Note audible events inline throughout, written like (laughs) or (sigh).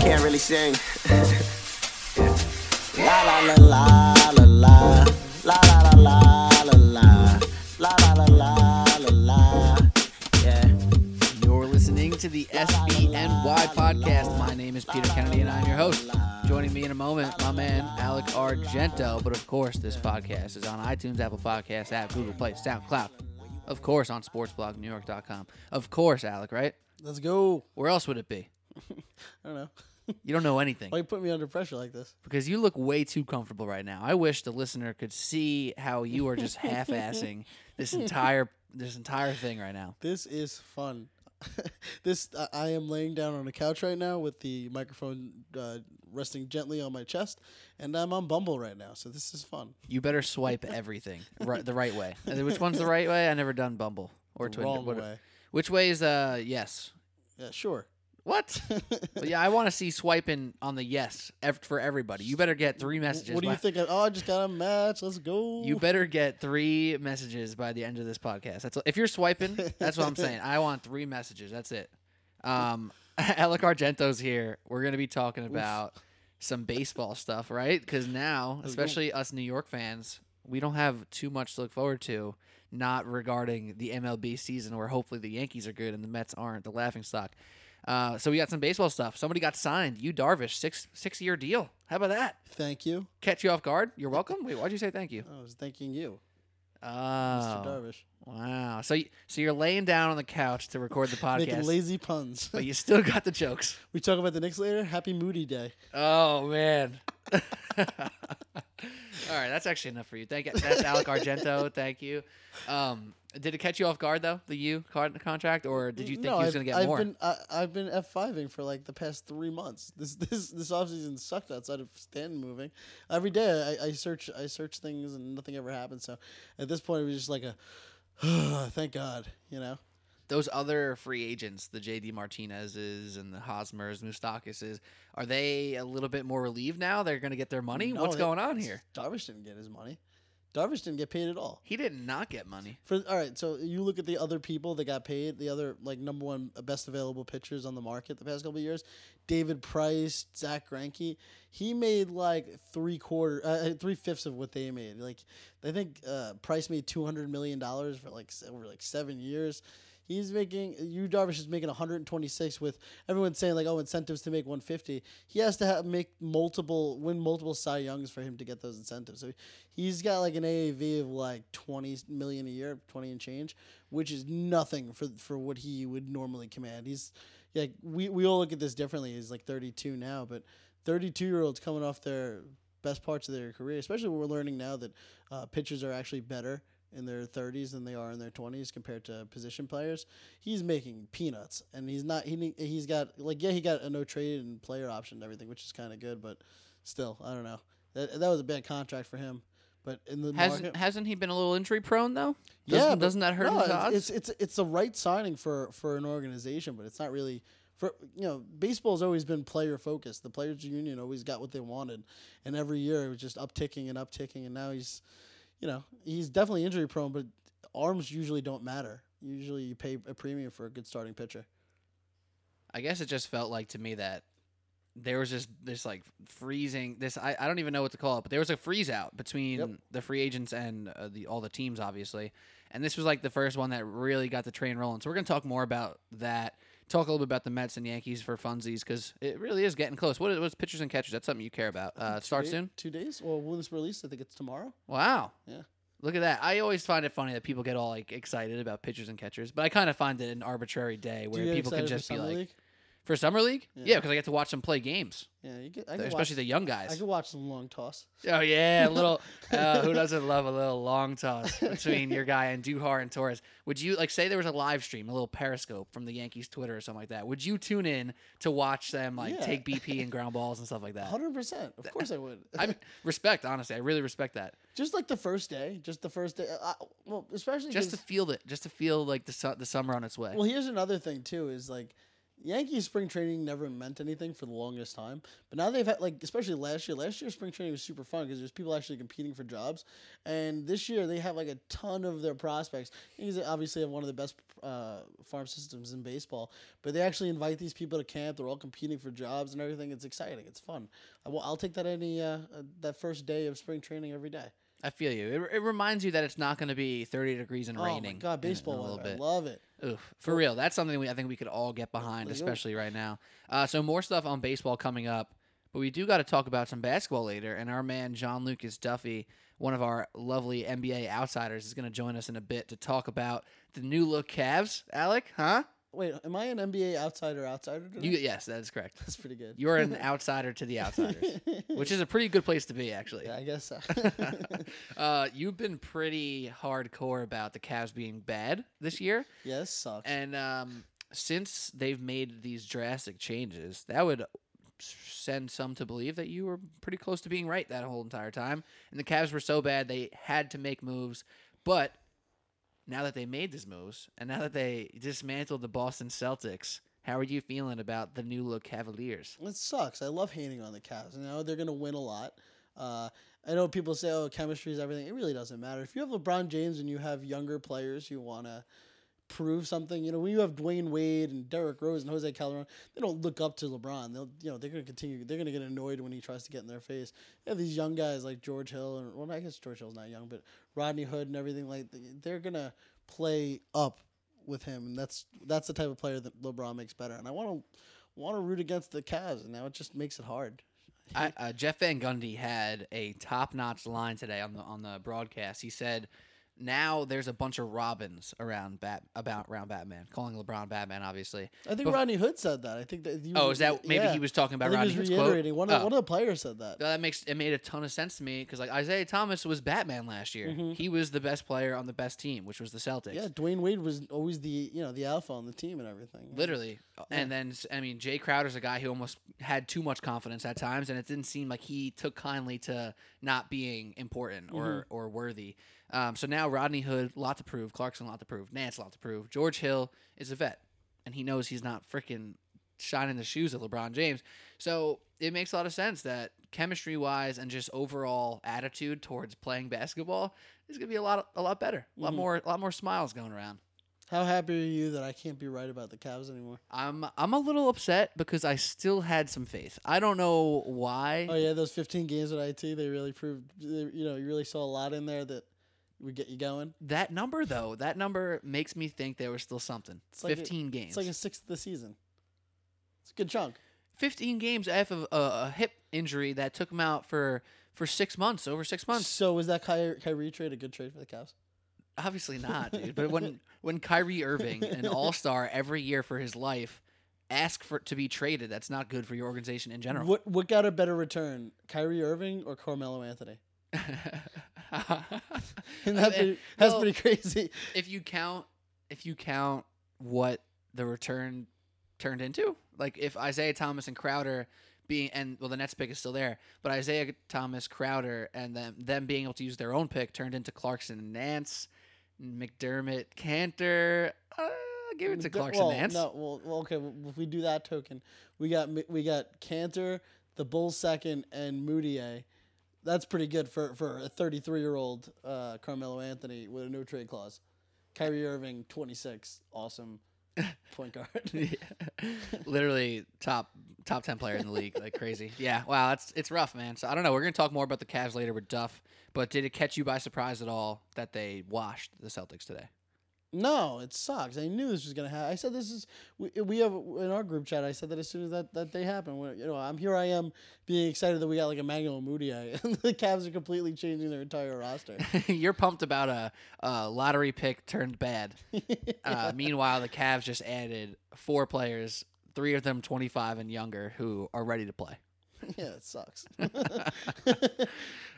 can't really sing. La la la la la la la la la la la la la la la la la la. Yeah. You're listening to the SBNY podcast. My name is Peter Kennedy, and I'm your host. Joining me in a moment, my man Alec Argento. But of course, this podcast is on iTunes, Apple Podcasts, app, Google Play, SoundCloud. Of course, on SportsBlogNewYork.com. Of course, Alec. Right? Let's go. Where else would it be? I don't know. You don't know anything Why you put me under pressure like this? because you look way too comfortable right now. I wish the listener could see how you are just half-assing (laughs) this entire this entire thing right now. This is fun. (laughs) this I I am laying down on a couch right now with the microphone uh, resting gently on my chest, and I'm on Bumble right now. So this is fun. You better swipe everything right, the right way. Which one's the right way? I never done Bumble or The Twitter. wrong What- way. Which way is uh yes? Yeah, sure. What? Yeah, I want to see swiping on the yes ev- for everybody. You better get three messages. What do you by- think? Of, oh, I just got a match. Let's go. You better get three messages by the end of this podcast. That's if you're swiping. That's what I'm saying. I want three messages. That's it. Um, (laughs) Alec Argento's here. We're gonna be talking about some baseball stuff, right? Because now, Let's go. especially us New York fans, we don't have too much to look forward to. Not regarding the MLB season, where hopefully the Yankees are good and the Mets aren't, the laughing stock. Uh, so we got some baseball stuff. Somebody got signed. Yu Darvish, six six year deal. How about that? Thank you. Catch you off guard. You're welcome. Wait, why'd you say thank you? I was thanking you, Oh, Mr. Darvish, wow. So, you, so you're laying down on the couch to record the (laughs) podcast. making lazy puns. but you still got the jokes. (laughs) we talk about the Knicks later. Happy Moody Day. Oh man. (laughs) All right, that's actually enough for you. Thank you. That's Alec Argento. Thank you. Um, did it catch you off guard though, the U card contract, or did you think no, he was going to get I've more? Been, I, I've been F fiving for like the past three months. This this this offseason sucked outside of Stanton moving. Every day I, I search I search things and nothing ever happens. So at this point it was just like a (sighs) thank God, you know. Those other free agents, the JD Martinez's and the Hosmers, Mustakises, are they a little bit more relieved now? They're going to get their money. No, What's they- going on here? Darvish didn't get his money. Darvish didn't get paid at all. He did not get money. For all right, so you look at the other people that got paid, the other like number one uh, best available pitchers on the market the past couple of years, David Price, Zach Greinke, he made like three quarter, uh, three fifths of what they made. Like I think uh, Price made two hundred million dollars for like over like seven years. He's making you Darvish is making 126 with everyone saying like oh incentives to make 150. He has to have, make multiple win multiple Cy Youngs for him to get those incentives. So he's got like an AAV of like 20 million a year, 20 and change, which is nothing for for what he would normally command. He's yeah, we we all look at this differently. He's like 32 now, but 32 year olds coming off their best parts of their career, especially when we're learning now that uh, pitchers are actually better in their 30s than they are in their 20s compared to position players. He's making peanuts, and he's not. He he's got like yeah, he got a no trade and player option and everything, which is kind of good, but still, I don't know. That that was a bad contract for him. But in the Hasn't market, hasn't he been a little injury prone though? yeah, Doesn't, but- doesn't that hurt no, his it's- odds? It's it's it's a right signing for for an organization, but it's not really for you know baseball's always been player focused. The players union always got what they wanted, and every year it was just upticking and upticking. And now he's, you know, he's definitely injury prone, but arms usually don't matter. Usually you pay a premium for a good starting pitcher. I guess it just felt like to me that there was just this like freezing this I, I don't even know what to call it but there was a freeze out between Yep. the free agents and uh, the all the teams obviously and this was like the first one that really got the train rolling so we're going to talk more about that talk a little bit about the Mets and Yankees for funsies because it really is getting close what is what's pitchers and catchers that's something you care about uh, Two day- soon Two days. Well, when it's released, I think it's tomorrow. wow Yeah. look at that I always find it funny that people get all like excited about pitchers and catchers but I kind of find it an arbitrary day where people can just be like League? For summer league Yeah. because I get to watch them play games Yeah, you get. I can especially the young guys. I could watch some long toss. Oh yeah, a little. (laughs) Uh, who doesn't love a little long toss (laughs) between your guy Andujar and Torres? Would you like say there was a live stream, a little Periscope from the Yankees Twitter or something like that? Would you tune in to watch them like Yeah. take BP (laughs) and ground balls and stuff like that? Hundred percent. Of course I would. I mean, respect, honestly, I really respect that. just like the first day, just the first day. Uh, well, especially Just to 'cause- feel it, just to feel like the su- the summer on its way. well, here's another thing too. Is like Yankees spring training never meant anything for the longest time, but now they've had like especially last year. Last year spring training was super fun because there's people actually competing for jobs, and this year they have like a ton of their prospects. Yankees obviously have one of the best uh, farm systems in baseball, but they actually invite these people to camp. They're all competing for jobs and everything. It's exciting. It's fun. I will, I'll take that any uh, uh, that first day of spring training every day. I feel you. It, it reminds you that it's not going to be 30 degrees and Oh raining. my god, in- in baseball a little weather! I love it. Oof, for real. That's something we, I think we could all get behind, especially right now. Uh, so more stuff on baseball coming up, but we do got to talk about some basketball later. And our man John Lucas Duffy, one of our lovely NBA outsiders, is going to join us in a bit to talk about the new look Cavs. Alec, huh? Wait, am I an NBA outsider? Outsider? Today? You yes, that is correct. That's pretty good. You're an (laughs) outsider to the outsiders, (laughs) which is a pretty good place to be, actually. yeah, I guess so. (laughs) uh, you've been pretty hardcore about the Cavs being bad this year. yes, sucks. And um, since they've made these drastic changes, that would send some to believe that you were pretty close to being right that whole entire time. And the Cavs were so bad they had to make moves. But now that they made these moves, and now that they dismantled the Boston Celtics, how are you feeling about the new look Cavaliers? It sucks. I love hating on the Cavs. You know they're gonna win a lot. Uh, I know people say, "Oh, chemistry is everything." It really doesn't matter. If you have LeBron James and you have younger players who want to prove something, you know, when you have Dwyane Wade and Derrick Rose and Jose Calderon, they don't look up to LeBron. They'll, you know, they're gonna continue. They're gonna get annoyed when he tries to get in their face. Have these young guys like George Hill, and well, I guess George Hill's not young, but Rodney Hood and everything like they're gonna play up with him, and that's that's the type of player that LeBron makes better. And I want to want to root against the Cavs, and now it just makes it hard. I, uh, Jeff Van Gundy had a top-notch line today on the on the broadcast. He said, "Now there's a bunch of Robins around Bat about around Batman, calling LeBron Batman, obviously." I think Bef- Rodney Hood said that. I think that. He Oh, is that maybe yeah. he was talking about Rodney Hood's quote? reiterating. One of Oh. one of the players said that. That makes it made a ton of sense to me because like Isaiah Thomas was Batman last year. He was the best player on the best team, which was the Celtics. Mm-hmm. Yeah, Dwyane Wade was always the you know the alpha on the team and everything. Literally. And then, I mean, Jae Crowder's a guy who almost had too much confidence at times, and it didn't seem like he took kindly to not being important or, Mm-hmm. or worthy. Um, so now Rodney Hood, lot to prove. Clarkson, lot to prove. Nance, lot to prove. George Hill is a vet, and he knows he's not freaking shining the shoes of LeBron James. So it makes a lot of sense that chemistry wise and just overall attitude towards playing basketball is going to be a lot, a lot better. A lot Mhm. more, a lot more smiles going around. How happy are you that I can't be right about the Cavs anymore? I'm I'm a little upset because I still had some faith. I don't know why. Oh yeah, those 15 games at IT, they really proved. they- You know, you really saw a lot in there that would get you going. That number though, that number makes me think there was still something. It's like a- 15 games. It's like a sixth of the season. It's a good chunk. 15 games after a, a hip injury that took him out for for 6 months, over 6 months. So was that Kyrie, Kyrie trade a good trade for the Cavs? Obviously not, dude. But when (laughs) when Kyrie Irving, an All-Star every year for his life, ask for to be traded, that's not good for your organization in general. What what got a better return, Kyrie Irving or Carmelo Anthony? (laughs) (laughs) And that's pretty, that's well, pretty crazy. if you count if you count what the return turned into, like if Isaiah Thomas and Crowder being and well the Nets pick is still there, but Isaiah Thomas, Crowder, and them them being able to use their own pick turned into Clarkson and Nance, McDermott, Kanter. Uh, give it to Clarkson well, Nance. No, well, well, okay. well, If we do that token, we got we got Kanter, the Bulls second, and Mudiay. That's pretty good for, for a 33 year old uh, Carmelo Anthony with a no trade clause. Kyrie Irving, 26, awesome (laughs) point guard. (laughs) Yeah. Literally top top ten player in the league, like crazy. Yeah, wow, it's it's rough, man. So I don't know. We're gonna talk more about the Cavs later with Duff. But did it catch you by surprise at all that they washed the Celtics today? No, it sucks. I knew this was gonna happen. I said this is we, we have in our group chat. I said that as soon as that, that day happened, when, you know, I'm here. I am being excited that we got like Emmanuel Mudiay, (laughs) and the Cavs are completely changing their entire roster. (laughs) You're pumped about a, a lottery pick turned bad. (laughs) Uh, meanwhile, the Cavs just added four players, three of them 25 and younger, who are ready to play. (laughs) yeah, it sucks. (laughs)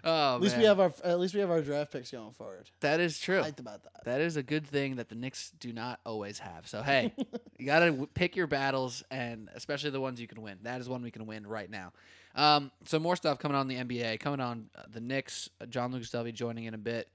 Oh, at least we have our at least we have our draft picks going forward. that is true. Hyped about that. That is a good thing that the Knicks do not always have. So hey, (laughs) you gotta w- pick your battles, and especially the ones you can win. That is one we can win right now. Um, so more stuff coming on the NBA, coming on uh, the Knicks. Uh, John Lucas Duffy joining in a bit.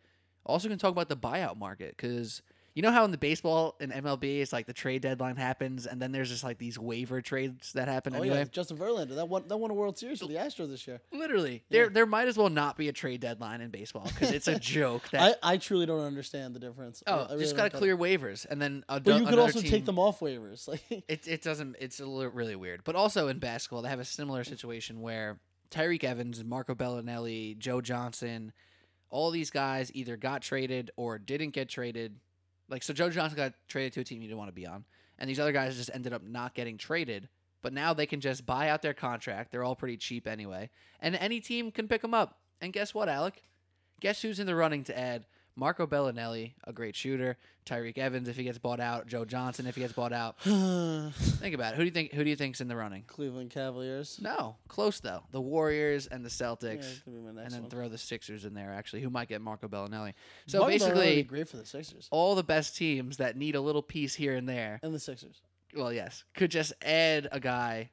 Also, going to talk about the buyout market because You know how in the baseball in MLB, it's like the trade deadline happens, and then there's just like these waiver trades that happen Oh anyway. yeah, Justin Verlander that won that won a World Series for the Astros this year. Literally, there there might as well not be a trade deadline in baseball because it's a (laughs) joke that I, I truly don't understand the difference. Oh, really just gotta clear waivers, and then a, But you could also team, take them off waivers. (laughs) Like It it doesn't. It's a little, really weird. But also in basketball, they have a similar situation where Tyreke Evans, Marco Belinelli, Joe Johnson, all these guys either got traded or didn't get traded. Like so, Joe Johnson got traded to a team he didn't want to be on, and these other guys just ended up not getting traded. But now they can just buy out their contract. They're all pretty cheap anyway, and any team can pick them up. And guess what, Alec? Guess who's in the running to add Marco Belinelli, a great shooter, Tyreke Evans if he gets bought out, Joe Johnson if he gets bought out. (sighs) Think about it. Who do you think? Who do you think's in the running? Cleveland Cavaliers. No, close though. The Warriors and the Celtics, it's gonna be my and then one. throw the Sixers in there. Actually, who might get Marco Belinelli? So Marco Belinelli would basically, great for the Sixers all the best teams that need a little piece here and there. and the Sixers. Well, yes, could just add a guy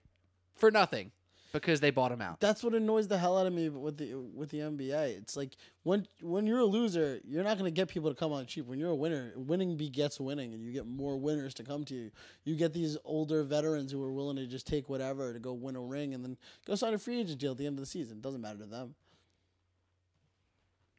for nothing because they bought him out. That's what annoys the hell out of me with the with the NBA. It's like when when you're a loser, you're not gonna get people to come on cheap. When you're a winner, winning begets winning, and you get more winners to come to you. You get these older veterans who are willing to just take whatever to go win a ring and then go sign a free agent deal at the end of the season. It doesn't matter to them.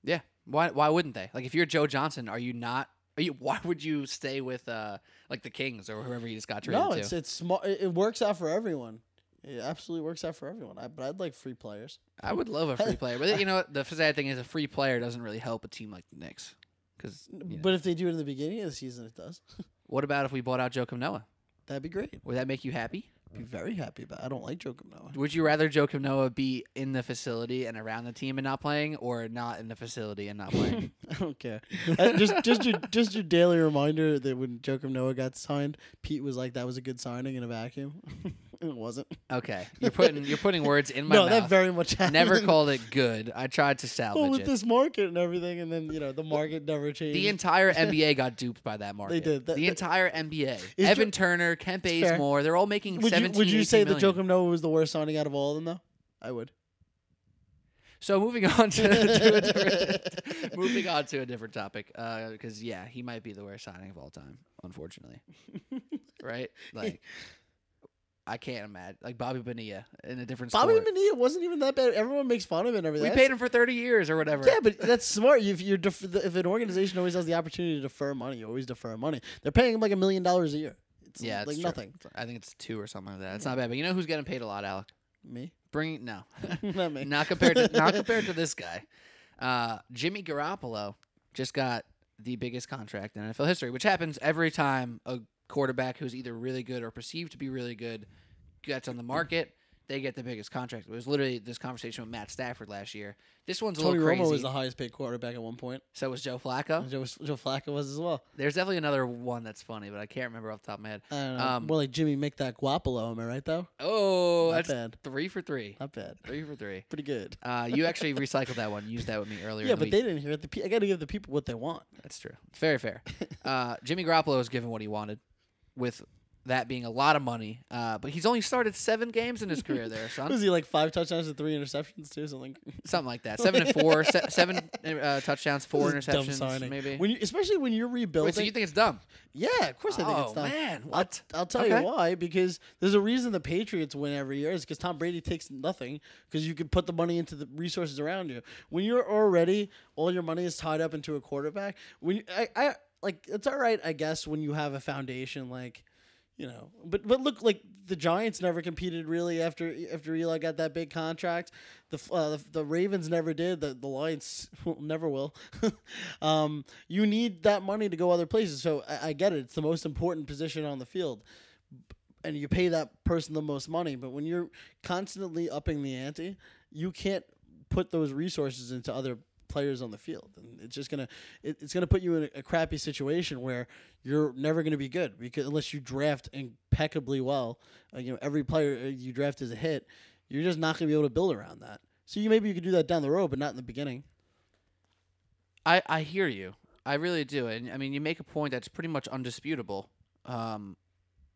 Yeah. Why? Why wouldn't they? Like, if you're Joe Johnson, are you not? Are you? (laughs) Why would you stay with uh like the Kings or whoever you just got traded no, to? it's it's smart. It works out for everyone. It absolutely works out for everyone. I, but I'd like free players. I would love a free player, but you know what? The sad thing is, a free player doesn't really help a team like the Knicks. Because But if they do it in the beginning of the season, it does. (laughs) what about if we bought out Joakim Noah? That'd be great. Would that make you happy? Be very happy about. I don't like Joakim Noah. Would you rather Joakim Noah be in the facility and around the team and not playing, or not in the facility and not playing? (laughs) I don't care. Uh, just just your just your daily reminder that when Joakim Noah got signed, Pete was like, "That was a good signing in a vacuum." (laughs) it wasn't. okay, (laughs) you're putting you're putting words in my no, mouth. that very much (laughs) happened. Never called it good. I tried to salvage it. Well, with it. this market and everything, and then you know the market never changed. The entire (laughs) NBA got duped by that market. They did. That- the that- entire NBA. Evan Jo- Turner, Kemp. Bazemore, they're all making would you 17 would you 18 say that million. Joakim Noah was the worst signing out of all of them though? I would. So moving on to, to a different, moving on to a different topic, uh, because yeah, he might be the worst signing of all time, unfortunately. right? Like, I can't imagine. Like Bobby Bonilla in a different Bobby sport. Bonilla wasn't even that bad. Everyone makes fun of him and everything. we paid him for thirty years or whatever. Yeah, but that's smart. If you're def- if an organization always has the opportunity to defer money, you always defer money. They're paying him like a million dollars a year. It's yeah, it's like true. nothing. I think it's two or something like that. It's not bad, but you know who's getting paid a lot, Alec? Me, Bring no, (laughs) not me. not compared to not (laughs) compared to this guy. Uh, Jimmy Garoppolo just got the biggest contract in NFL history, which happens every time a quarterback who's either really good or perceived to be really good gets on the market. They get the biggest contract. It was literally this conversation with Matt Stafford last year. This one's a little crazy. Romo was the highest paid quarterback at one point. so was Joe Flacco. Joe, Joe Flacco was as well. There's definitely another one that's funny, but I can't remember off the top of my head. I don't know. Um, More like Jimmy make that Guapolo. Am I right though? Oh, Not that's bad. three for three. Not bad. Three for three. Pretty good. Uh, you actually recycled that one. Used that with me earlier. Yeah, the but they didn't hear it. The pe- I got to give the people what they want. That's true. Very fair. (laughs) Uh, Jimmy Garoppolo was given what he wanted, with that being a lot of money. Uh, but he's only started seven games in his career there, son. (laughs) Was he like five touchdowns and three interceptions too? Something. (laughs) Something like that. Seven and four, se- (laughs) seven uh, touchdowns, four interceptions, maybe. When you, especially when you're rebuilding. Wait, so you think it's dumb? yeah, of course I think oh it's dumb. man, I'll. I'll tell Okay. you why. Because there's a reason the Patriots win every year is because Tom Brady takes nothing because you can put the money into the resources around you. When you're already all your money is tied up into a quarterback, when you, I, I like it's all right, I guess, when you have a foundation like. You know, but but look, like the Giants never competed really after after Eli got that big contract. The uh, the, the Ravens never did. The the Lions (laughs) will- never will. (laughs) um, you need that money to go other places. So I, I get it. It's the most important position on the field, and you pay that person the most money. But when you're constantly upping the ante, you can't put those resources into other players on the field, and it's just gonna it, it's gonna put you in a, a crappy situation where you're never gonna be good because unless you draft impeccably well, uh, you know every player uh, you draft is a hit. You're just not gonna be able to build around that. So you maybe you could do that down the road, but not in the beginning. I, I hear you. I really do. And I mean, you make a point that's pretty much undisputable. Um,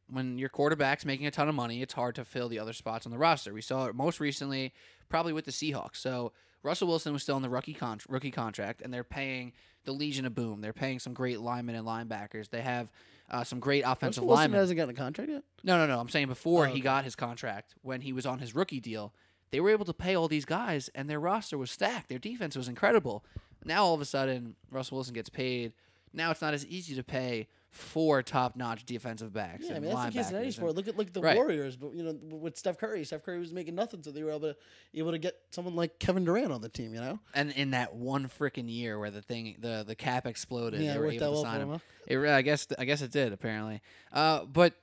when your quarterback's making a ton of money, it's hard to fill the other spots on the roster. We saw it most recently, probably with the Seahawks. So Russell Wilson was still in the rookie con- rookie contract, and they're paying the Legion of Boom. They're paying some great linemen and linebackers. They have uh, some great offensive linemen. Russell Wilson linemen. hasn't gotten a contract yet. No, no, no. I'm saying before Oh, he got his contract, when he was on his rookie deal, they were able to pay all these guys, and their roster was stacked. Their defense was incredible. Now all of a sudden, Russell Wilson gets paid. Now it's not as easy to pay four top-notch defensive backs. Yeah, I mean that's the case in any sport. Look at look at the Right. Warriors, but you know with Steph Curry, Steph Curry was making nothing, so they were able to able to get someone like Kevin Durant on the team. You know, And in that one freaking year where the thing, the the cap exploded, yeah, they were able to sign him. him. Huh? It, I guess, I guess it did apparently. Uh, but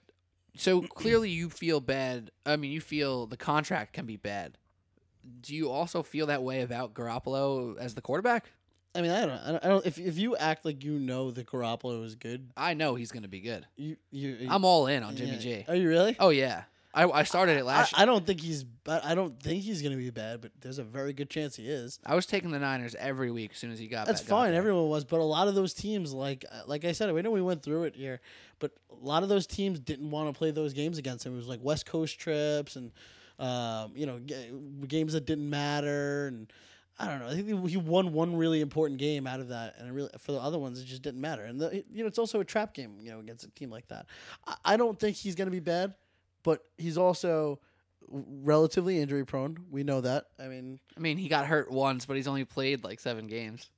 so (clears throat) clearly you feel bad. I mean, you feel the contract can be bad. Do you also feel that way about Garoppolo as the quarterback? I mean, I don't, I don't, I don't. If if you act like you know that Garoppolo is good, I know he's going to be good. you you. I'm all in on Jimmy yeah. G. Are you really? Oh yeah, I, I started it last. I, I don't think he's. But I don't think he's going to be bad. But there's a very good chance he is. I was taking the Niners every week as soon as he got. That's back fine. there. Everyone was, but a lot of those teams, like uh, like I said, we know we went through it here, but a lot of those teams didn't want to play those games against him. It was like West Coast trips and um, you know g- games that didn't matter, and I don't know. I think he won one really important game out of that, and really for the other ones it just didn't matter. And the, you know it's also a trap game, you know, against a team like that. I, I don't think he's going to be bad, but he's also relatively injury prone. We know that. I mean, I mean, he got hurt once, but he's only played like seven games.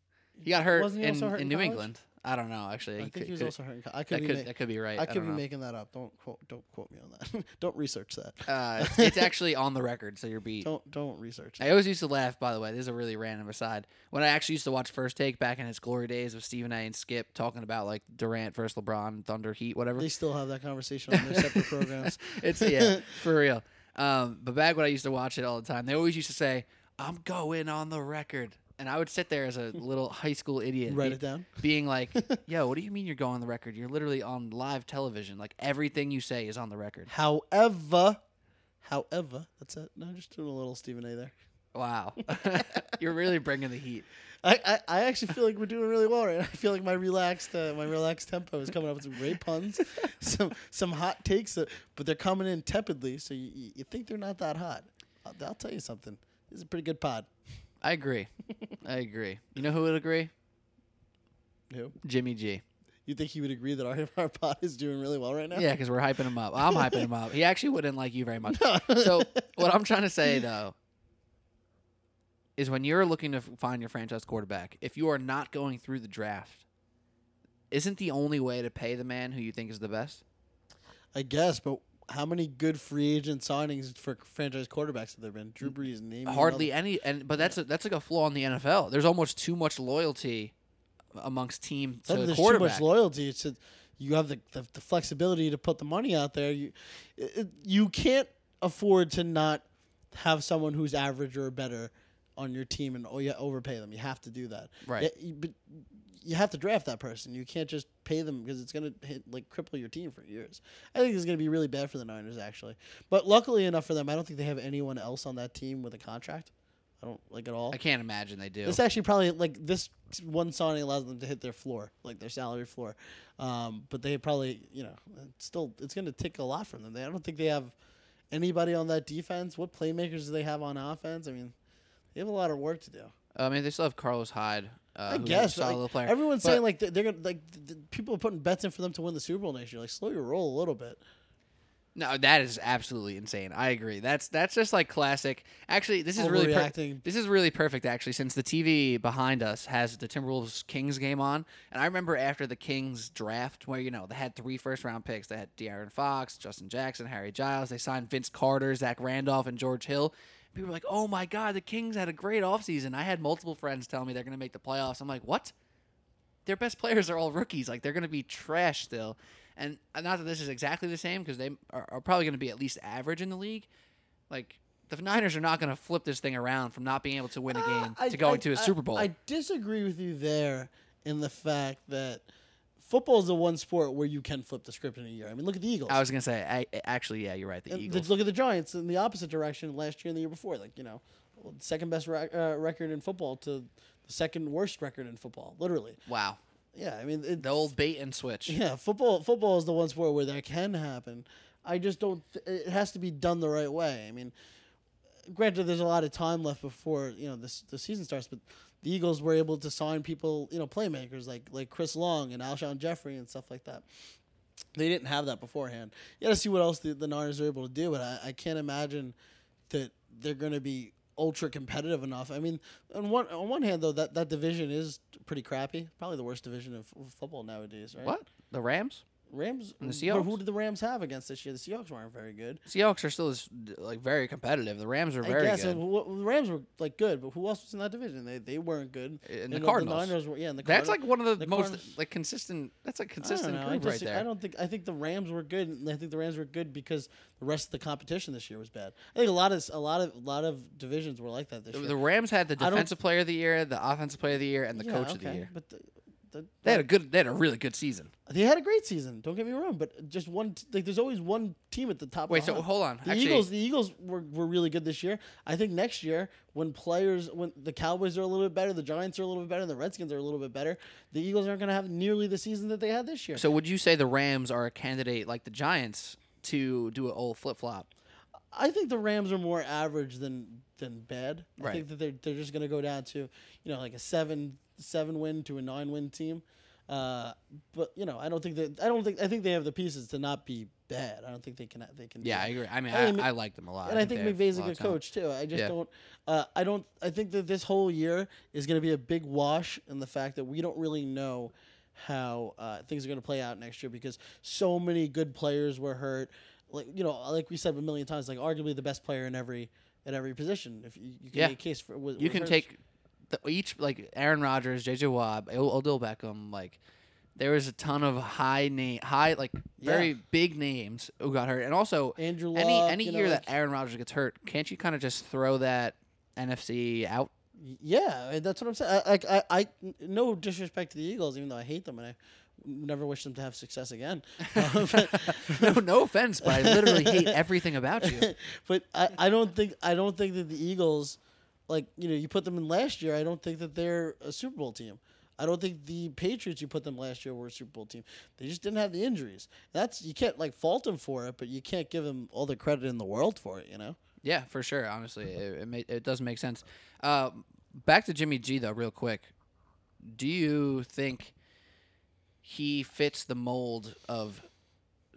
He got hurt in, hurt in in New college? England. I don't know actually. I think could- he was could- also hurt. in co- I could that be could ma- that could be right. I I, could don't be know. making that up. Don't quote. Don't quote me on that. (laughs) don't research that. Uh, it's, (laughs) it's actually on the record, so you're beat. Don't don't research. I always used to laugh. By the way, this is a really random aside. When I actually used to watch First Take back in its glory days with Stephen A. and Skip talking about like Durant versus LeBron, Thunder, Heat, whatever. They still have that conversation on their (laughs) separate programs. it's yeah, for real. Um, but back when I used to watch it all the time, they always used to say, "I'm going on the record," and I would sit there as a (laughs) little high school idiot, Write be- it down. being like, (laughs) "Yo, what do you mean you're going on the record? You're literally on live television. Like everything you say is on the record." However, however, that's it. No, just doing a little Stephen A. there. Wow, (laughs) you're really bringing the heat. I, I, I actually feel like we're doing really well right now. I feel like my relaxed uh, my relaxed tempo is coming up with some great puns, some some hot takes, uh, but they're coming in tepidly, so you, you you think they're not that hot. I'll, I'll tell you something. This is a pretty good pod. I agree. I agree. You know who would agree? Who? Jimmy G. You think he would agree that our, our pod is doing really well right now? Yeah, because we're hyping him up. I'm hyping him up. He actually wouldn't like you very much. (laughs) So what I'm trying to say though is when you're looking to find your franchise quarterback, if you are not going through the draft, isn't the only way to pay the man who you think is the best? I guess, but how many good free agent signings for franchise quarterbacks have there been? Drew Brees, name Hardly another. any, and but that's a, that's like a flaw in the NFL. There's almost too much loyalty amongst team to there's too much loyalty. It's a, you have the, the the flexibility to put the money out there. You it, it- you can't afford to not have someone who's average or better on your team and oh yeah overpay them. You have to do that. Right. You- but you have to draft that person. You can't just pay them because it's gonna hit, like cripple your team for years. I think it's gonna be really bad for the Niners actually. But luckily enough for them, I don't think they have anyone else on that team with a contract. I don't like at all. I can't imagine they do. This actually probably like this one signing allows them to hit their floor, like their salary floor. Um, but they probably, you know, it's still it's going to take a lot from them. They, I don't think they have anybody on that defense. What playmakers do they have on offense? I mean, they have a lot of work to do. I mean, they still have Carlos Hyde. Uh, I guess solid like, player. everyone's But- saying like they're, they're gonna like people are putting bets in for them to win the Super Bowl next year. Like slow your roll a little bit. No, that is absolutely insane. I agree. That's that's just like classic. Actually, this is really per- this is really perfect. Actually, since the TV behind us has the Timberwolves Kings game on, and I remember after the Kings draft, where you know they had three first round picks. They had De'Aaron Fox, Justin Jackson, Harry Giles. They signed Vince Carter, Zach Randolph, and George Hill. People were like, "Oh my God, the Kings had a great offseason. I had multiple friends tell me they're going to make the playoffs. I'm like, "What? Their best players are all rookies. Like they're going to be trash still." And uh, not that this is exactly the same because they are, are probably going to be at least average in the league. Like the Niners are not going to flip this thing around from not being able to win a game Uh, I- to going I- to a I- Super Bowl. I disagree with you there in the fact that football is the one sport where you can flip the script in a year. I mean, look at the Eagles. I was gonna say, I, actually, yeah, you're right. The And Eagles. look at the Giants in the opposite direction last year and the year before. Like you know, second best rec- uh, record in football to the second worst record in football. Literally, wow, yeah. I mean, the old bait and switch. (laughs) yeah. Football, football is the one sport where that can happen. I just don't. Th- it has to be done the right way. I mean, granted, there's a lot of time left before you know this the season starts, but the Eagles were able to sign people, you know, playmakers like like Chris Long and Alshon Jeffery and stuff like that. They didn't have that beforehand. You got to see what else the, the Niners are able to do, but I, I can't imagine that they're going to be ultra competitive enough. I mean, on one on one hand though, that, that division is pretty crappy. Probably the worst division of football nowadays, right? What? The Rams? Rams? And the but who did the Rams have against this year? The Seahawks weren't very good. Seahawks are still as, like very competitive. The Rams are very I guess good. uh, who- the Rams were like good, but who else was in that division? They they weren't good. And the And Cardinals. Niners were yeah. And the Cardinals, That's like one of the, the most Cardinals- like consistent. That's don't consistent know. I, group right there. I don't think I think the Rams were good, and I think the Rams were good because the rest of the competition this year was bad. I think a lot of a lot of a lot of divisions were like that this The- year. the Rams had the defensive player of the year, the offensive player of the year, and the Yeah, coach of the okay, year. But the, the, They had a good. They had a really good season. they had a great season. Don't get me wrong, but just one t- like there's always one team at the top. Wait, of the so hunt. hold on. The Actually, Eagles, the Eagles were, were really good this year. I think next year, when players, when the Cowboys are a little bit better, the Giants are a little bit better, the Redskins are a little bit better, the Eagles aren't going to have nearly the season that they had this year. So would you say the Rams are a candidate like the Giants to do an old flip flop? I think the Rams are more average than than bad. I Right. think that they're they're just going to go down to you know like a seven seven win to a nine win team. Uh, but you know, I don't think that I don't think I think they have the pieces to not be bad. I don't think they can they can. Yeah, I agree. I mean, I I, mean, I, like them a lot. and I think McVay's a good coach too. I just Yeah. don't. Uh, I don't. I think that this whole year is going to be a big wash in the fact that we don't really know how uh, things are going to play out next year because so many good players were hurt. Like you know, like we said a million times, like arguably the best player in every at every position. If you, you can Yeah. make a case for, was, You can take the, each like Aaron Rodgers, JJ Watt, Odell Beckham. Like there was a ton of high name, high like very Yeah. big names who got hurt, and also Andrew any Luck, any know, year like- that Aaron Rodgers gets hurt, can't you kind of just throw that NFC out? Yeah, that's what I'm saying. I, like I, I, no disrespect to the Eagles, even though I hate them and I never wish them to have success again. (laughs) (laughs) Uh, (laughs) no, no offense, but I literally hate everything about you. but I, I don't think I don't think that the Eagles, like you know, you put them in last year. I don't think that they're a Super Bowl team. I don't think the Patriots you put them last year were a Super Bowl team. They just didn't have the injuries. That's you can't like fault them for it, but you can't give them all the credit in the world for it. You know. Yeah, for sure. Honestly, it it, ma- it does make sense. Uh, back to Jimmy G though, real quick. Do you think he fits the mold of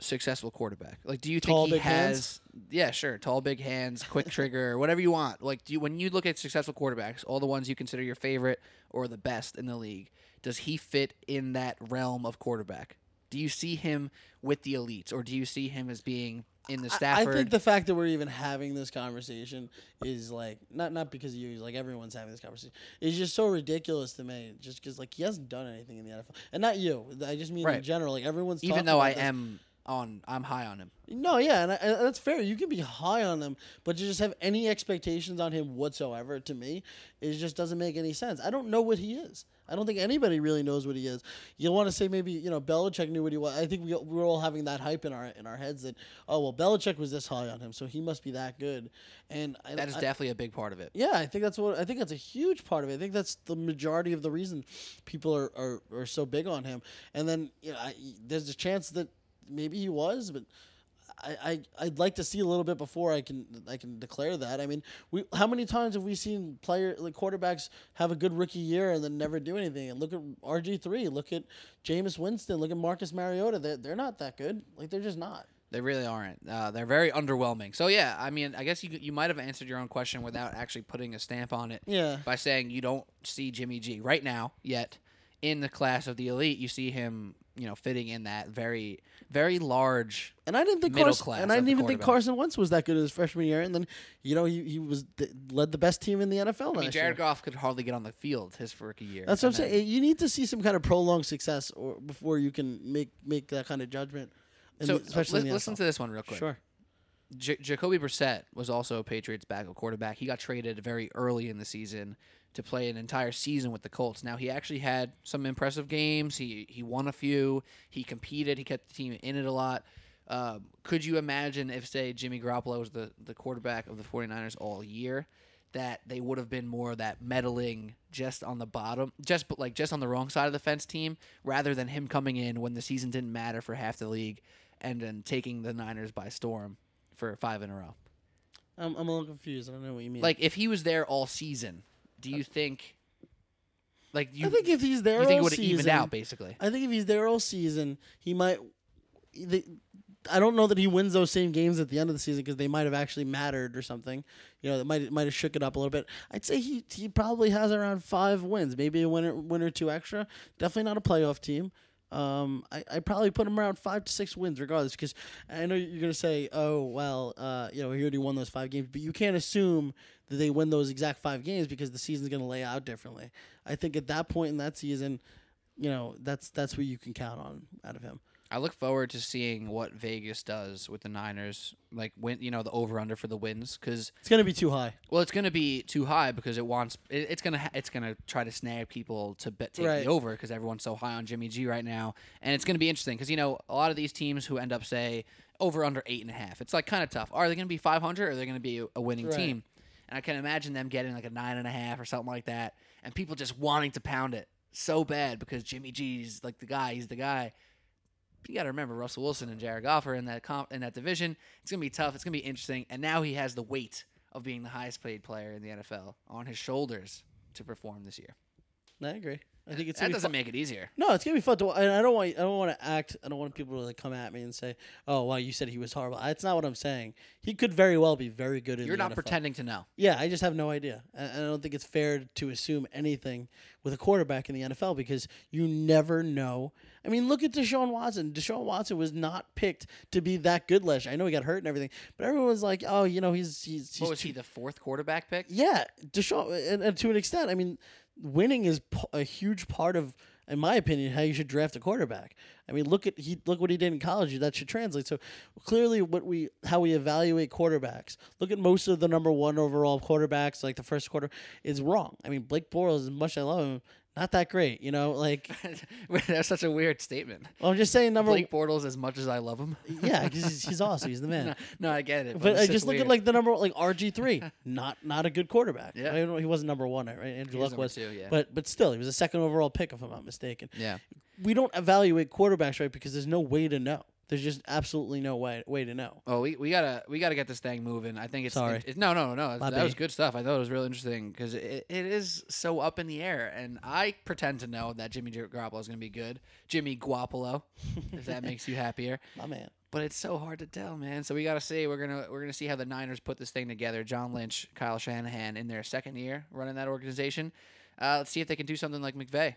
successful quarterback? Like, do you think Tall, he has? hands? Yeah, sure. Tall, big hands, quick (laughs) trigger, whatever you want. Like, do you when you look at successful quarterbacks, all the ones you consider your favorite or the best in the league, does he fit in that realm of quarterback? Do you see him with the elites, or do you see him as being in the I- Stafford? I think the fact that we're even having this conversation is like not not because of you, like everyone's having this conversation. It's just so ridiculous to me, just because like he hasn't done anything in the NFL, and not you. I just mean in general. Like everyone's even though I this. am on, I'm high on him. No, yeah, and, I, and that's fair. You can be high on him, but to just have any expectations on him whatsoever, to me, it just doesn't make any sense. I don't know what he is. I don't think anybody really knows what he is. You'll want to say maybe you know Belichick knew what he was. I think we we're all having that hype in our in our heads that oh well Belichick was this high on him, so he must be that good. And I, That is I, definitely a big part of it. yeah, I think that's what I think that's a huge part of it. I think that's the majority of the reason people are, are, are so big on him. And then you know, I, there's a chance that maybe he was, but I, I I'd like to see a little bit before I can I can declare that. I mean, we how many times have we seen player like quarterbacks have a good rookie year and then never do anything? And look at RG three, look at Jameis Winston, look at Marcus Mariota. They're they're not that good. Like they're just not. They really aren't. Uh, they're very underwhelming. So yeah, I mean, I guess you you might have answered your own question without actually putting a stamp on it Yeah. by saying you don't see Jimmy G right now yet in the class of the elite. You see him, you know, fitting in that very very large. And I didn't think middle Carson, class and I didn't even think. Carson Wentz was that good his freshman year. And then, you know, he, he was the, led the best team in the NFL I mean, Jared year. Goff could hardly get on the field his rookie year. That's what I'm saying. You need to see some kind of prolonged success or before you can make make that kind of judgment. So the- especially in listen NFL. to this one real quick. Sure. J- Jacoby Brissett was also a Patriots backup quarterback. He got traded very early in the season to play an entire season with the Colts. Now he actually had some impressive games. He he won a few. He competed. He kept the team in it a lot. Um, could you imagine if, say, Jimmy Garoppolo was the, the quarterback of the 49ers all year, that they would have been more that meddling just on the bottom, just but like just on the wrong side of the fence team, rather than him coming in when the season didn't matter for half the league and then taking the Niners by storm for five in a row? I'm, I'm a little confused. I don't know what you mean. Like if he was there all season, do you think? Like you, I think if he's there you think it all would have evened season- out basically. I think if he's there all season, he might. The, I don't know that he wins those same games at the end of the season because they might have actually mattered or something. You know, that might might have shook it up a little bit. I'd say he he probably has around five wins, maybe a win or, win or two extra. Definitely not a playoff team. Um, I I probably put him around five to six wins, regardless, because I know you're gonna say, oh well, uh, you know, he already won those five games, but you can't assume that they win those exact five games because the season's gonna lay out differently. I think at that point in that season, you know, that's that's what you can count on out of him. I look forward to seeing what Vegas does with the Niners, like win, you know, the over under for the wins, because It's gonna be too high. well, it's going to be too high because it wants it, it's going to ha- it's going to try to snag people to bet take Right. the over because everyone's so high on Jimmy G right now, and it's going to be interesting because you know a lot of these teams who end up say over under eight and a half, it's like kind of tough. Are they going to be five hundred or are they going to be a, a winning Right. team? And I can imagine them getting like a nine and a half or something like that, and people just wanting to pound it so bad because Jimmy G's like the guy, he's the guy. You got to remember Russell Wilson and Jared Goff are in that comp in that division. It's gonna be tough. It's gonna be interesting. And now he has the weight of being the highest paid player in the NFL on his shoulders to perform this year. I agree. I think it's that doesn't make it easier. No, it's gonna be fun to. And I don't want. I don't want to act. I don't want people to like come at me and say, "Oh, well, you said he was horrible." That's not what I'm saying. He could very well be very good in You're not NFL. pretending to know. Yeah, I just have no idea. And and I don't think it's fair to assume anything with a quarterback in the NFL because you never know. I mean, look at Deshaun Watson. Deshaun Watson was not picked to be that good last year. I know he got hurt and everything, but everyone was like, "Oh, you know, he's he's." he's What was too- he, the fourth quarterback pick? Yeah, Deshaun, and, and to an extent, I mean, winning is a huge part of, in my opinion, how you should draft a quarterback. I mean, look at he look what he did in college. That should translate. So clearly, what we how we evaluate quarterbacks. Look at most of the number one overall quarterbacks, like the first quarter, is wrong. I mean, Blake Bortles, as much as I love him, not that great. You know, like (laughs) That's such a weird statement. well, I'm just saying number. Blake Bortles, as much as I love him. yeah, because he's, he's awesome. He's the man. (laughs) no, no, I get it. But, But I uh, just just look at like the number like RG three, (laughs) not not a good quarterback. Yeah. I don't he wasn't number one, right? Andrew Luck was, two, yeah. but but still, he was a second overall pick if I'm not mistaken. yeah. We don't evaluate quarterbacks right because there's no way to know. There's just absolutely no way way to know. Oh, we, we gotta we gotta get this thing moving. I think it's Sorry. it- it- no no no My that was bad. good stuff. I thought it was real interesting because it, it is so up in the air, and I pretend to know that Jimmy Garoppolo is gonna be good. Jimmy Guapolo, if that (laughs) makes you happier. My man. But it's so hard to tell, man. So we gotta see. We're gonna we're gonna see how the Niners put this thing together. John Lynch, Kyle Shanahan in their second year running that organization. Uh, let's see if they can do something like McVay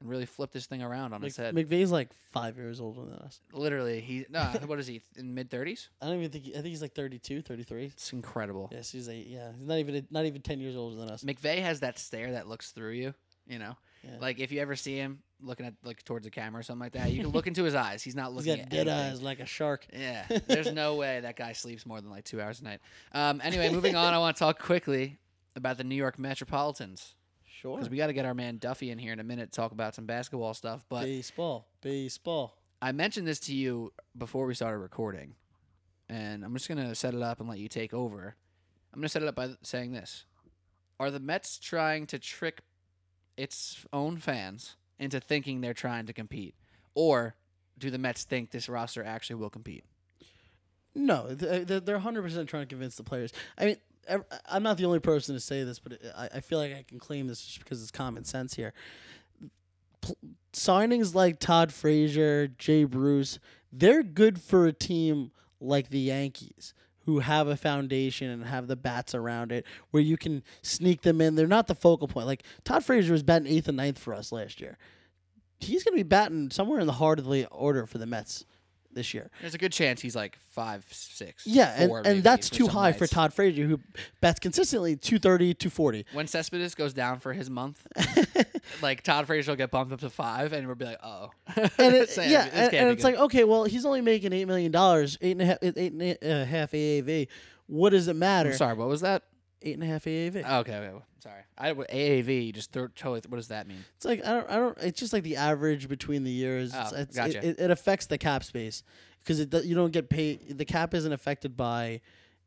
and really flip this thing around on Mc, its head. McVay's like five years older than us. Literally, he (laughs) no. what is he in mid thirties? I don't even think he, I think he's like 32, 33. It's incredible. Yes, he's like yeah, he's not even not even ten years older than us. McVay has that stare that looks through you. You know, Yeah. like if you ever see him looking at like towards the camera or something like that, you can look into his eyes. He's not He's looking got at dead anything. eyes like a shark. (laughs) Yeah, there's no (laughs) way that guy sleeps more than like two hours a night. Um, anyway, moving on, I want to talk quickly about the New York Metropolitans Sure. because we got to get our man Duffy in here in a minute to talk about some basketball stuff. But baseball, baseball. I mentioned this to you before we started recording, and I'm just gonna set it up and let you take over. I'm gonna set it up by saying this: Are the Mets trying to trick its own fans into thinking they're trying to compete, or do the Mets think this roster actually will compete? No, uh, they're they're hundred percent trying to convince the players. I mean, I'm not the only person to say this, but I, I feel like I can claim this just because it's common sense here. Pl- signings like Todd Frazier, Jay Bruce, they're good for a team like the Yankees who have a foundation and have the bats around it where you can sneak them in. They're not the focal point. Like Todd Frazier was batting eighth and ninth for us last year. He's going to be batting somewhere in the heart of the order for the Mets this year. There's a good chance he's like five, six. Yeah, and, and that's too high for. Todd Frazier, who bats consistently 230, 240. When Cespedes goes down for his month, (laughs) like Todd Frazier will get bumped up to five, and we'll be like, oh. And it, (laughs) Sam, yeah, and, and it's good. like, okay, well, he's only making $8 million, eight and a half, eight and a half AAV. What does it matter? I'm sorry, what was that? Eight and a half AAV. Okay, okay, well, sorry. I AAV just throw, totally. What does that mean? It's like I don't, I don't. It's just like the average between the years. Oh, it's, it's, gotcha. it, it, affects the cap space because it you don't get paid. The cap isn't affected by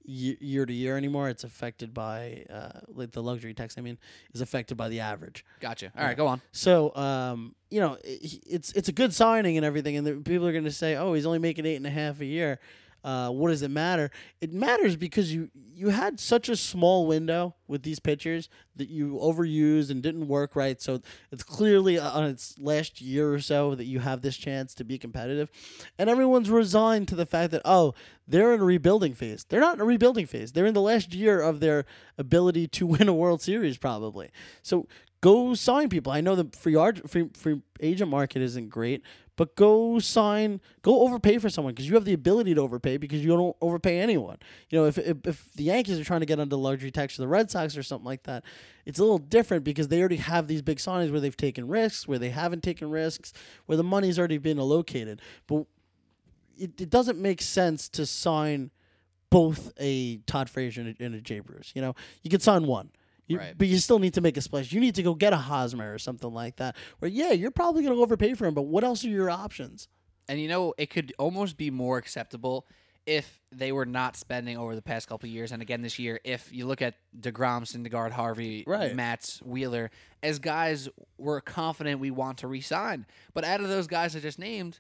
year to year anymore. It's affected by uh, like the luxury tax. I mean, is affected by the average. Gotcha. All right, go on. So, um, you know, i- it's it's a good signing and everything, and the, people are going to say, "Oh, he's only making eight and a half a year." Uh, what does it matter? It matters because you you had such a small window with these pitchers that you overused and didn't work right. So it's clearly uh, on its last year or so that you have this chance to be competitive, and everyone's resigned to the fact that oh they're in a rebuilding phase. They're not in a rebuilding phase. They're in the last year of their ability to (laughs) win a World Series probably. So go sign people. I know the free art free free agent market isn't great, but go sign, go overpay for someone because you have the ability to overpay because you don't overpay anyone. You know, if, if if the Yankees are trying to get under luxury tax or the Red Sox or something like that, it's a little different because they already have these big signings where they've taken risks, where they haven't taken risks, where the money's already been allocated. But it, it doesn't make sense to sign both a Todd Frazier and a, and a Jay Bruce. You know, you can sign one. You, Right. But you still need to make a splash. You need to go get a Hosmer or something like that. Where yeah, you're probably going to overpay for him, but what else are your options? And you know, it could almost be more acceptable if they were not spending over the past couple of years, and again this year. If you look at Degrom, Syndergaard, Harvey, Right. Matz, Wheeler, as guys we're confident we want to resign. But out of those guys I just named,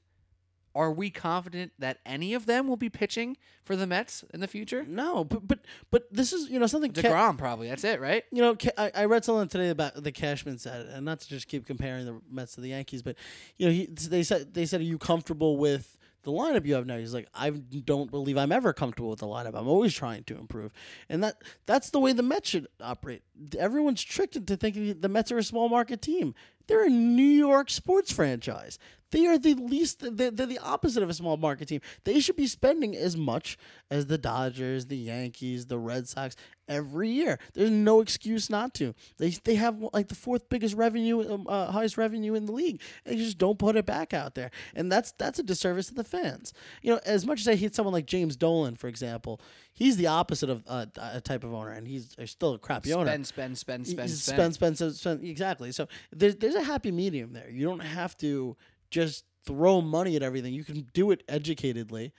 are we confident that any of them will be pitching for the Mets in the future? No, but but but this is you know something. Degrom, probably. That's it, right? you know, Ca- I, I read something today about the Cashman said, and not to just keep comparing the Mets to the Yankees, but you know, he, they said they said, "Are you comfortable with the lineup you have now?" He's like, "I don't believe I'm ever comfortable with the lineup. I'm always trying to improve," and that that's the way the Mets should operate. Everyone's tricked into thinking the Mets are a small market team. They're a New York sports franchise. They are the least. They're, they're the opposite of a small market team. They should be spending as much as the Dodgers, the Yankees, the Red Sox every year. There's no excuse not to. They they have like the fourth biggest revenue, um, uh, highest revenue in the league. You just don't put it back out there, and that's that's a disservice to the fans. You know, as much as I hate someone like James Dolan, for example, he's the opposite of uh, a type of owner, and he's still a crappy owner. Spend, spend, spend, spend, spend. spend, spend, spend, spend. Exactly. So there's there's a happy medium there. You don't have to just throw money at everything. You can do it educatedly,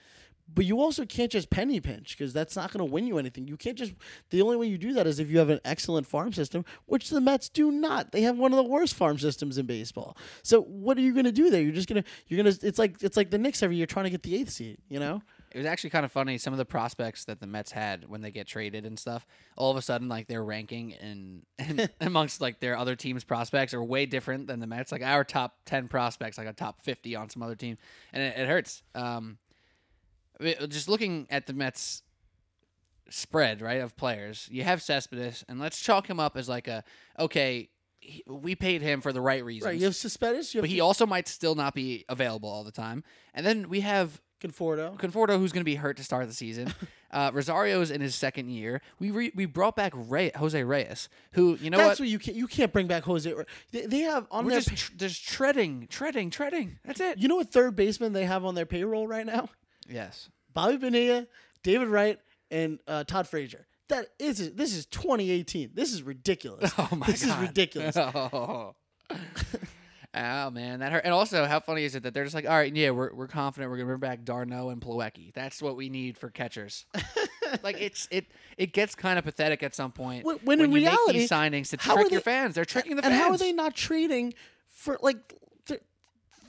but you also can't just penny pinch because that's not going to win you anything. You can't just. The only way you do that is if you have an excellent farm system, which the Mets do not. They have one of the worst farm systems in baseball. So what are you going to do there? You're just gonna you're gonna. It's like it's like the Knicks every year trying to get the eighth seed. You know. It was actually kind of funny. Some of the prospects that the Mets had when they get traded and stuff, all of a sudden, like their ranking and, (laughs) and amongst like their other teams' prospects are way different than the Mets. Like our top ten prospects, like a top fifty on some other team, and it, it hurts. Um, I mean, just looking at the Mets spread right of players, you have Cespedes, and let's chalk him up as like a okay. he- We paid him for the right reasons, Right. You have. You have but he also might still not be available all the time. And then we have Conforto. Conforto, who's going to be hurt to start the season. (laughs) Uh, Rosario's in his second year. We re- we brought back Ray- Jose Reyes, who you know That's what? what you can't. You can't bring back Jose. They, they have on We're their. just tr- just treading, treading, treading. That's it. you know what third baseman they have on their payroll right now? Yes. Bobby Bonilla, David Wright, and uh, Todd Frazier. That is this is 2018. This is ridiculous. (laughs) Oh my this god. is ridiculous. (laughs) Oh. Oh man, that hurt. And also, how funny is it that they're just like, all right, yeah, we're, we're confident we're gonna bring back d'Arnaud and Plawecki. That's what we need for catchers. (laughs) like it's it it gets kind of pathetic at some point When- when in you make reality, these signings to trick are your fans. They're tricking the and fans. And how are they not trading for like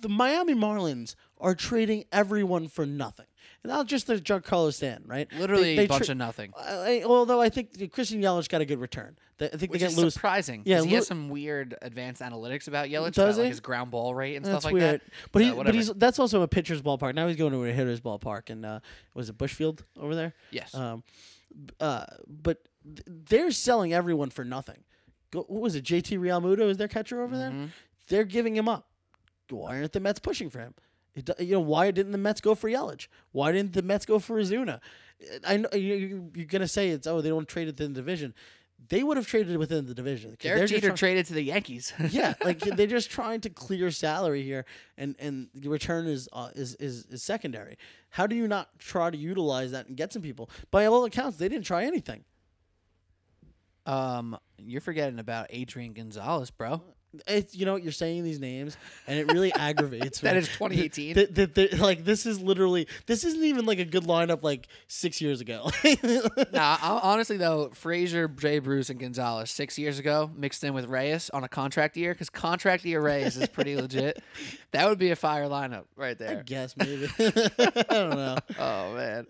the, Miami Marlins are trading everyone for nothing. And not just the Giancarlo Stanton, right? Literally They- they a bunch tra- of nothing. I- although I think Christian Yelich got a good return. They- I think Which they is get loose. surprising. Yeah, he has some weird advanced analytics about Yelich, Does about like he? his ground ball rate and That's stuff like weird. that. But he, but whatever. he's that's also a pitcher's ballpark. Now he's going to a hitter's ballpark, and uh, was it Bushfield over there? Yes. Um, b- uh, but th- they're selling everyone for nothing. Go, what was it? JT Realmuto is their catcher over there. Mhm. They're giving him up. Why aren't the Mets pushing for him? It do- you know why didn't the Mets go for Yelich? Why didn't the Mets go for Ozuna? I know you- you- you're gonna say it's oh they don't trade within the division. They would have traded within the division. Derek they're just Jeter trying- traded to the Yankees. (laughs) yeah, like (laughs) they're just trying to clear salary here, and and the return is uh, is is is secondary. How do you not try to utilize that and get some people? By all accounts, they didn't try anything. um, you're forgetting about Adrian Gonzalez, bro. It's you know you're saying these names and it really (laughs) aggravates me. That is 2018. Th- th- th- like this is literally this isn't even like a good lineup like six years ago. (laughs) Nah, I- honestly though, Frazier, Jay Bruce, and Gonzalez six years ago mixed in with Reyes on a contract year because contract year Reyes is pretty (laughs) legit. That would be a fire lineup right there. I guess maybe I don't know. Oh man.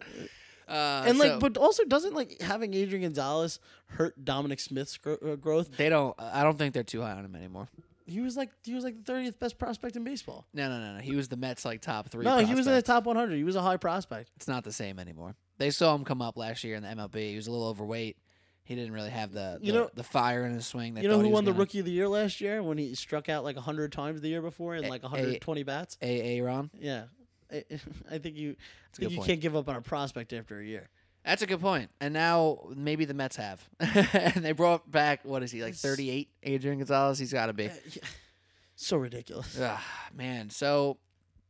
Uh, And like, so but also doesn't like having Adrian Gonzalez hurt Dominic Smith's gro- uh, growth? they don't. I don't think they're too high on him anymore. He was like he was like the thirtieth best prospect in baseball. No, no, no, no. He was the Mets like top three. No, he was in the top one hundred. He was a high prospect. It's not the same anymore. They saw him come up last year in the MLB. He was a little overweight. He didn't really have the, You know- the fire in his swing. They you know who won the Rookie of the Year last year when he struck out like hundred times the year before and A- like a- one hundred twenty bats? A. A. Ron. Yeah, I, (laughs) I think you. I think you point. can't give up on a prospect after a year. That's a good point. And now maybe the Mets have, (laughs) and they brought back what is he like thirty eight? Adrian Gonzalez. He's got to be. Yeah. So ridiculous. Ugh, man. So,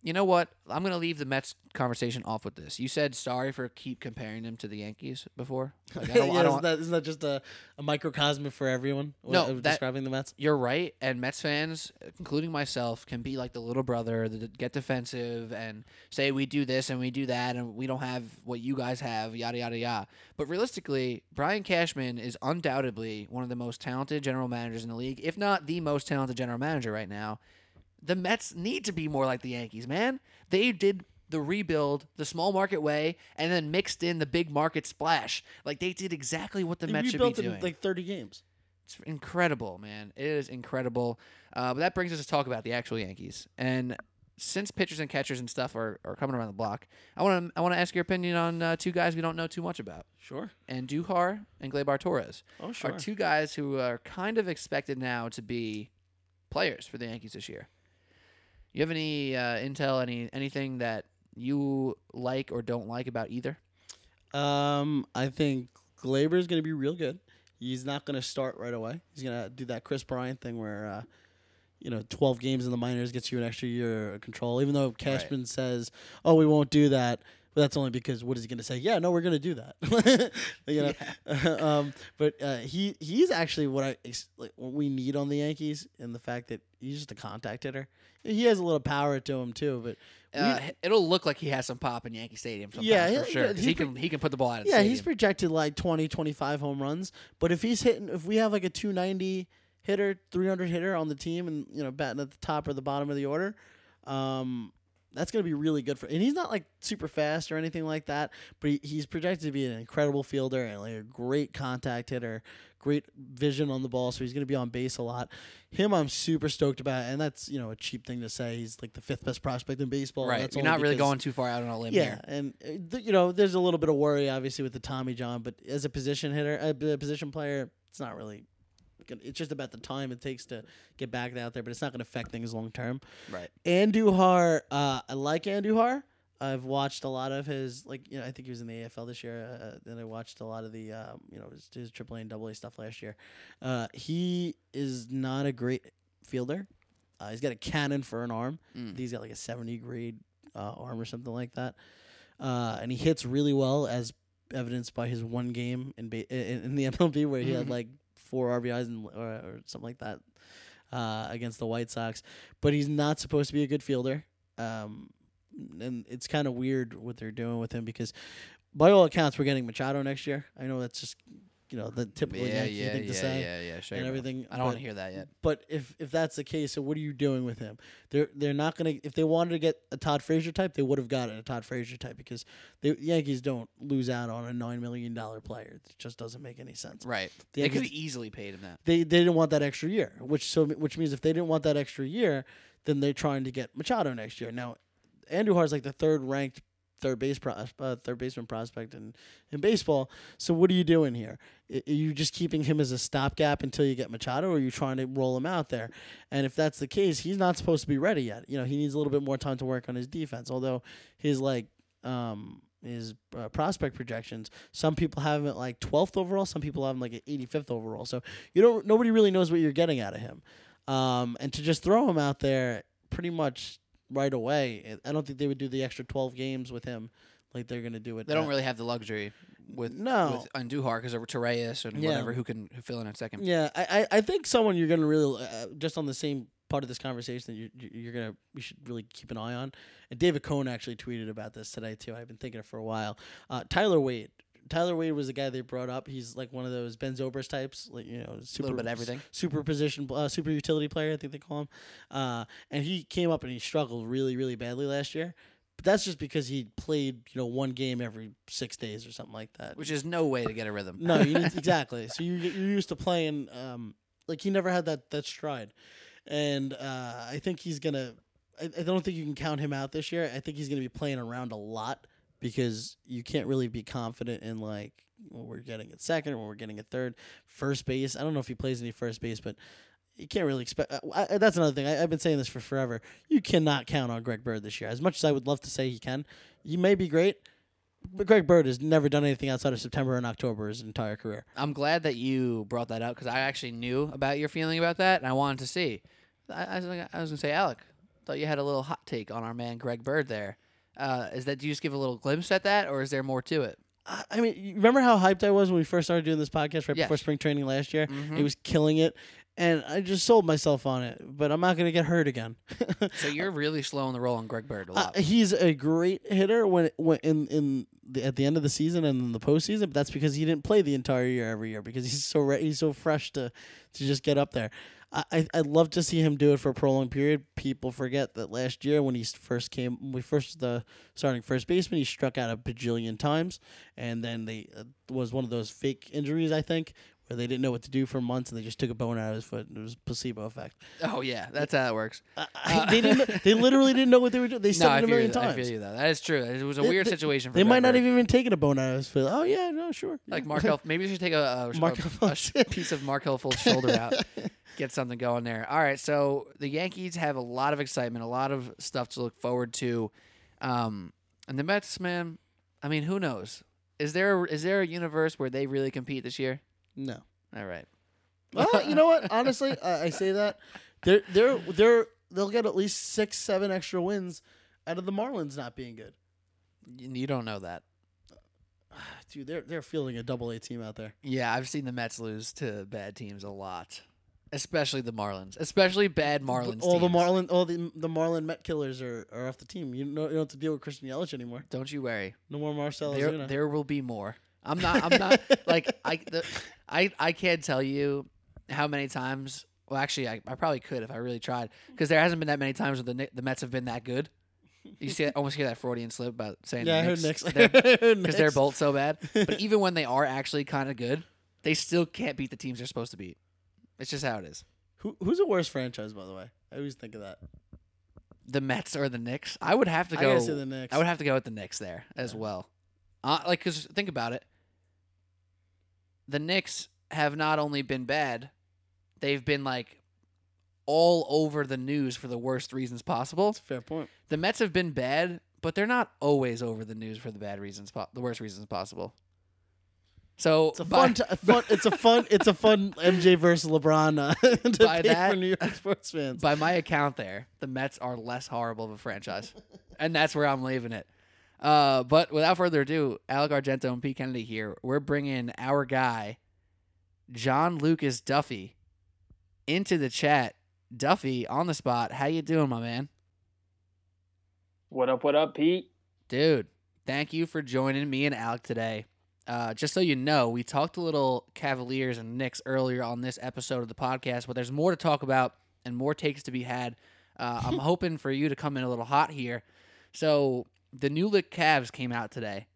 you know what? I'm gonna leave the Mets conversation off with this. You said sorry for keep comparing them to the Yankees before. (laughs) Like, I don't, yeah, I don't, isn't, that, isn't that just a, a microcosm for everyone? No, that- describing the Mets. You're right, and Mets fans, including myself, can be like the little brother that get defensive and say we do this and we do that and we don't have what you guys have, yada yada yada. But realistically, Brian Cashman is undoubtedly one of the most talented general managers in the league, if not the most talented general manager right now. The Mets need to be more like the Yankees, man. They did the rebuild the small market way and then mixed in the big market splash. Like they did exactly what the They Mets should be doing. like thirty games. It's incredible, man. It is incredible. Uh, but that brings us to talk about the actual Yankees. And since pitchers and catchers and stuff are, are coming around the block, I want to I want to ask your opinion on uh, two guys we don't know too much about. Sure. Andujar and Gleyber Torres Oh, sure. are two guys who are kind of expected now to be players for the Yankees this year. You have any uh, intel, any anything that you like or don't like about either? Um, I think Gleyber is going to be real good. He's not going to start right away. He's going to do that Kris Bryant thing where, uh, you know, 12 games in the minors gets you an extra year of control. Even though Cashman says, "Oh, we won't do that," but that's only because what is he going to say? Yeah, no, we're going to do that. (laughs) you know, (laughs) um, but uh, he he's actually what I like, what we need on the Yankees, and the fact that he's just a contact hitter. He has a little power to him too, but we- Uh, it'll look like he has some pop in Yankee Stadium Yeah, for sure. he can he can put the ball out of the Yeah, he's projected like 20, 25 home runs. But if he's hitting, if we have like a 290 hitter, 300 hitter on the team and, you know, batting at the top or the bottom of the order, um, that's going to be really good for And he's not like super fast or anything like that, but he, he's projected to be an incredible fielder and like a great contact hitter, great vision on the ball. So he's going to be on base a lot. Him, I'm super stoked about. And that's, you know, a cheap thing to say. He's like the fifth best prospect in baseball. right. That's You're not really going too far out on a limb yeah, here. and uh, th- you know, there's a little bit of worry, obviously, with the Tommy John, but as a position hitter, a a position player, it's not really. It's just about the time it takes to get back out there, but it's not going to affect things long term. Right. Andujar, uh, I like Andujar. I've watched a lot of his, like, you know, I think he was in the AFL this year, uh, and I watched a lot of the, um, you know, his, his AAA and AA stuff last year. Uh, he is not a great fielder. Uh, he's got a cannon for an arm. Mm. He's got like a 70 grade uh, arm or something like that. Uh, and he hits really well, as evidenced by his one game in ba- in, in the (laughs) MLB where he had Mhm. like four RBIs and, or, or something like that uh, against the White Sox. But he's not supposed to be a good fielder. Um, and it's kind of weird what they're doing with him because, by all accounts, we're getting Machado next year. I know that's just you know the typical Yeah, Yankee yeah, thing to yeah, say yeah, yeah, sure. and everything. I don't want to hear that yet. but if if that's the case, so what are you doing with him? They're they're not gonna. If they wanted to get a Todd Frazier type, they would have gotten a Todd Frazier type because the Yankees don't lose out on a nine million dollar player. It just doesn't make any sense. Right. The They could have easily paid him that. They they didn't want that extra year, which so which means if they didn't want that extra year, then they're trying to get Machado next year. Now, Andrew is like the third ranked third base pros, uh, third baseman prospect in in baseball. So what are you doing here? Are you just keeping him as a stopgap until you get Machado, or are you trying to roll him out there? And if that's the case, he's not supposed to be ready yet. You know, he needs a little bit more time to work on his defense. Although his like um his uh, prospect projections, some people have him at like 12th overall, some people have him like at 85th overall. So you don't nobody really knows what you're getting out of him. Um, and to just throw him out there pretty much right away, I don't think they would do the extra 12 games with him like they're gonna do it. They don't really have the luxury with No. with Andujar because of Torres and Yeah. whatever who can fill in in second. Yeah, I, I, think someone you're gonna really uh, just on the same part of this conversation that you you're gonna you should really keep an eye on. And David Cone actually tweeted about this today too. I've been thinking it for a while. Uh, Tyler Wade. Tyler Wade was the guy they brought up. He's like one of those Ben Zobrist types, like you know, A super little bit everything. super position, uh, super utility player. I think they call him. Uh, and he came up and he struggled really, really badly last year. But that's just because he played, you know, one game every six days or something like that. Which is no way to get a rhythm. No, you need (laughs) exactly. So you you're used to playing. Um, like he never had that that stride, and uh, I think he's gonna. I, I don't think you can count him out this year. I think he's gonna be playing around a lot because you can't really be confident in like when we're getting at second or we're getting at third, first base. I don't know if he plays any first base, but. You can't really expect. Uh, I, that's another thing. I, I've been saying this for forever. You cannot count on Greg Bird this year. As much as I would love to say he can, he may be great, but Greg Bird has never done anything outside of September and October his entire career. I'm glad that you brought that up because I actually knew about your feeling about that and I wanted to see. I, I was gonna say, Alec, thought you had a little hot take on our man Greg Bird there. Uh, is that do you just give a little glimpse at that, or is there more to it? I mean, you remember how hyped I was when we first started doing this podcast right Yes. before spring training last year? Mhm. He was killing it, and I just sold myself on it. But I'm not going to get hurt again. (laughs) So you're really slowing the roll on Greg Bird a Uh, lot. he's a great hitter when when in in the, at the end of the season and in the postseason. But that's because he didn't play the entire year every year because he's so re- he's so fresh to to just get up there. I I'd love to see him do it for a prolonged period. People forget that last year when he first came, we first the starting first baseman, he struck out a bajillion times, and then they uh, was one of those fake injuries I think where they didn't know what to do for months and they just took a bone out of his foot. It was placebo effect. oh yeah, that's how it works. I, I, they didn't. They literally didn't know what they were doing. They said no, I it a feel, million you, I feel you though. That is true. It was a They- weird they- situation for them. They might not have even taken a bone out of his foot. Oh yeah, no, sure. like Yeah. Markelle. Maybe we should take a, a, Markelle a, a piece of Markelle Fultz's shoulder out, (laughs) get something going there. All right, so the Yankees have a lot of excitement, a lot of stuff to look forward to, um, and the Mets, man. I mean, who knows? Is there is there a universe where they really compete this year? No. All right, Well, you know what? Honestly, I, I say that they're they're they're they'll get at least six, seven extra wins out of the Marlins not being good. you, don't know that. (sighs) Dude, they're they're fielding a double A team out there. Yeah, I've seen the Mets lose to bad teams a lot, especially the Marlins, especially bad Marlins. all the teams. Marlin, all the the Marlin Met killers are, are off the team. You don't, you don't have to deal with Christian Yelich anymore. Don't you worry. No more Marcell there, there will be more. I'm not. I'm not like I. The, I I can't tell you how many times. Well, actually, I, I probably could if I really tried, because there hasn't been that many times where the the Mets have been that good. You see, almost hear that Freudian slip about saying yeah, I the Knicks. because (laughs) they're both so bad. But even when they are actually kind of good, they still can't beat the teams they're supposed to beat. It's just how it is. Who, who's a worse franchise, by the way? I always think of that. The Mets or the Knicks? I would have to go. gotta the Knicks. I would have to go with the Knicks there as Yeah. well. Uh, like, cause think about it. The Knicks have not only been bad, they've been like all over the news for the worst reasons possible. That's a fair point. The Mets have been bad, but they're not always over the news for the bad reasons, po- the worst reasons possible. So It's a by- fun, t- a fun. It's a fun. It's a fun MJ versus LeBron uh, (laughs) to By pay that- for New York sports fans. by my account there, the Mets are less horrible of a franchise. and that's where I'm leaving it. Uh, but without further ado, Alec Argento and Pete Kennedy here. We're bringing our guy, John Lucas Duffy, into the chat. Duffy, on the spot. How you doing, my man? What up, what up, Pete? Dude, thank you for joining me and Alec today. Uh, just so you know, we talked a little Cavaliers and Knicks earlier on this episode of the podcast, but there's more to talk about and more takes to be had. Uh, I'm (laughs) hoping for you to come in a little hot here. So the new Lick Cavs came out today,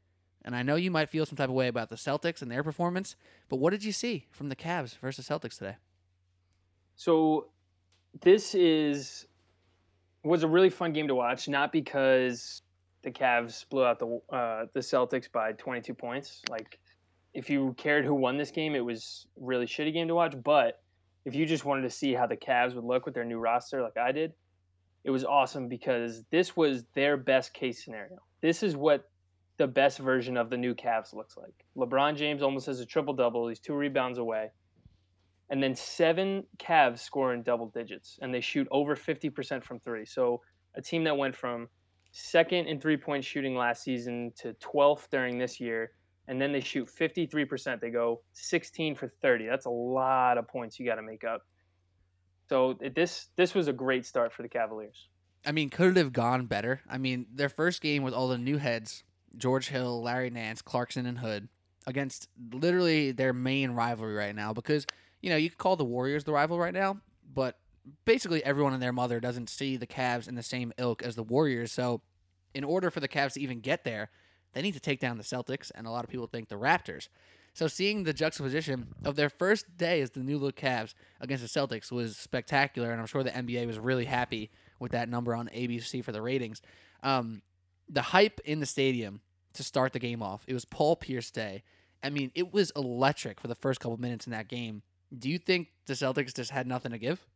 and I know you might feel some type of way about the Celtics and their performance, but what did you see from the Cavs versus Celtics today? So this is was a really fun game to watch, not because the Cavs blew out the uh, the Celtics by 22 points. Like, if you cared who won this game, it was really shitty game to watch. But if you just wanted to see how the Cavs would look with their new roster, like I did, it was awesome because this was their best case scenario. This is what the best version of the new Cavs looks like. LeBron James almost has a triple double. He's two rebounds away and then seven Cavs score in double digits, and they shoot over 50% from three. So a team that went from second in three point shooting last season to 12th during this year. And then they shoot 53%. They go 16 for 30. That's a lot of points you got to make up. So it- this this was a great start for the Cavaliers. I mean, could it have gone better? I mean, their first game with all the new heads, George Hill, Larry Nance, Clarkson, and Hood, against literally their main rivalry right now. Because, you know, you could call the Warriors the rival right now, but basically everyone and their mother doesn't see the Cavs in the same ilk as the Warriors. So, in order for the Cavs to even get there, they need to take down the Celtics, and a lot of people think the Raptors. So seeing the juxtaposition of their first day as the new look Cavs against the Celtics was spectacular, and I'm sure the NBA was really happy with that number on ABC for the ratings. Um, the hype in the stadium to start the game off, it was Paul Pierce Day. I mean, it was electric for the first couple minutes in that game. Do you think the Celtics just had nothing to give?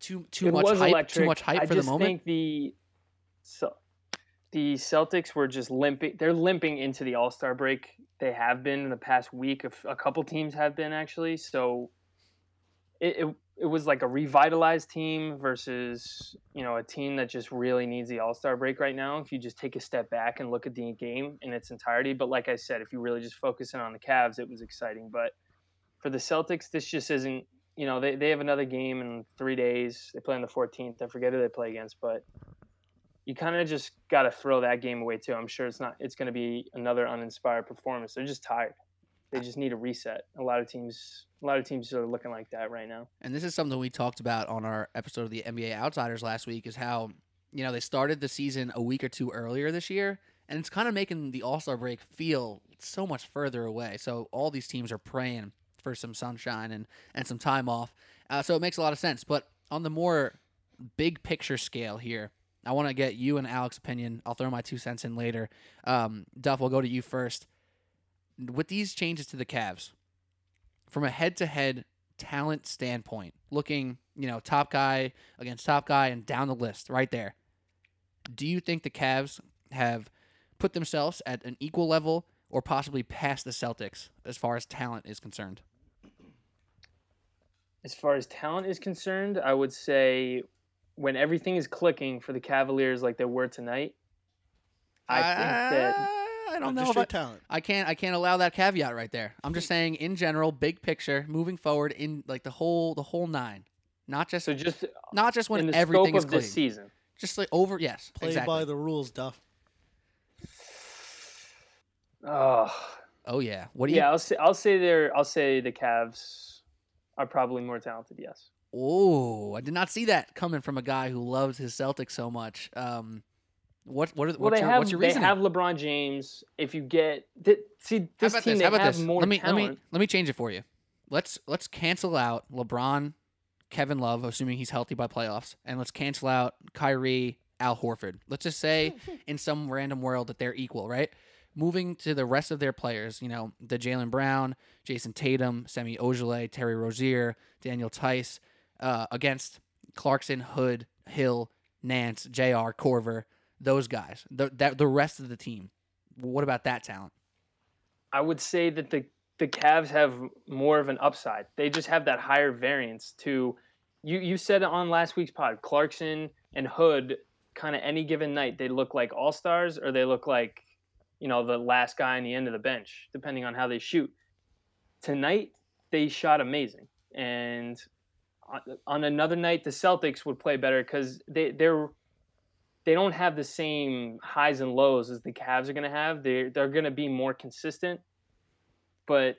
Too too it much hype. electric. Too much hype I for the moment. think the so the Celtics were just limping. They're limping into the All Star break. They have been in the past week. A, couple teams have been actually. So it, it it was like a revitalized team versus you know a team that just really needs the All Star break right now. If you just take a step back and look at the game in its entirety, but like I said, if you really just focus in on the Cavs, it was exciting. But for the Celtics, this just isn't. You know, they, they have another game in three days. They play on the 14th. I forget who they play against, but you kind of just got to throw that game away too. I'm sure it's not. It's going to be another uninspired performance. They're just tired. They just need a reset. A lot of teams, a lot of teams are looking like that right now. and this is something we talked about on our episode of the NBA Outsiders last week is how you know they started the season a week or two earlier this year and it's kind of making the All-Star break feel so much further away. So all these teams are praying for some sunshine and and some time off. Uh, so it makes a lot of sense, but on the more big picture scale here, I want to get you and Alex's opinion. I'll throw my two cents in later. Um, Duff, we'll go to you first. With these changes to the Cavs, from a head-to-head talent standpoint, looking, you know, top guy against top guy and down the list right there. Do you think the Cavs have put themselves at an equal level or possibly past the Celtics as far as talent is concerned? As far as talent is concerned, I would say when everything is clicking for the Cavaliers like they were tonight, I think that I don't know if straight I, talent. I can't I can't allow that caveat right there. I'm just saying in general, big picture, moving forward in like the whole the whole nine. Not just so. Just not just in when the everything scope is of this season, Just like over yes, Play exactly. by the rules, Duff. oh oh yeah. What do yeah, you I'll say I'll say they're I'll say the Cavs are probably more talented. Yes. Oh, I did not see that coming from a guy who loves his Celtics so much. Um, what what are, Well, what's, your, have what's your they have LeBron James. If you get th- see this team, this? they have this? more Let me talent. let me let me change it for you. Let's let's cancel out LeBron, Kevin Love, assuming he's healthy by playoffs, and let's cancel out Kyrie, Al Horford. Let's just say (laughs) in some random world that they're equal, right? Moving to the rest of their players, you know, the Jaylen Brown, Jayson Tatum, Semi Ojeleye, Terry Rozier, Daniel Theis, uh, against Clarkson, Hood, Hill, Nance, Jr. Korver, those guys. The that the rest of the team. What about that talent? I would say that the the Cavs have more of an upside. They just have that higher variance to you you said on last week's pod. Clarkson and Hood kind of any given night they look like all-stars or they look like you know the last guy on the end of the bench depending on how they shoot. Tonight they shot amazing and on, another night the Celtics would play better cuz they they're they don't have the same highs and lows as the Cavs are going to have. They're they're going to be more consistent. But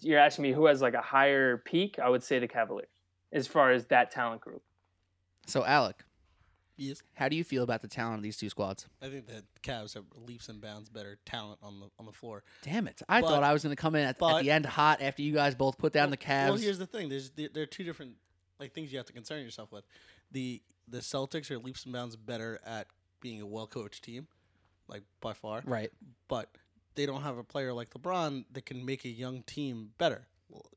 you're asking me who has like a higher peak? I would say the Cavaliers as far as that talent group. So Alec, Yes. how do you feel about the talent of these two squads? I think the Cavs have leaps and bounds better talent on the on the floor. Damn it! I But- thought I was going to come in at, at the end hot after you guys both put down the Cavs. Well, here's the thing. There's there there are two different like things you have to concern yourself with. The the Celtics are leaps and bounds better at being a well coached team, like by far. right. But they don't have a player like LeBron that can make a young team better.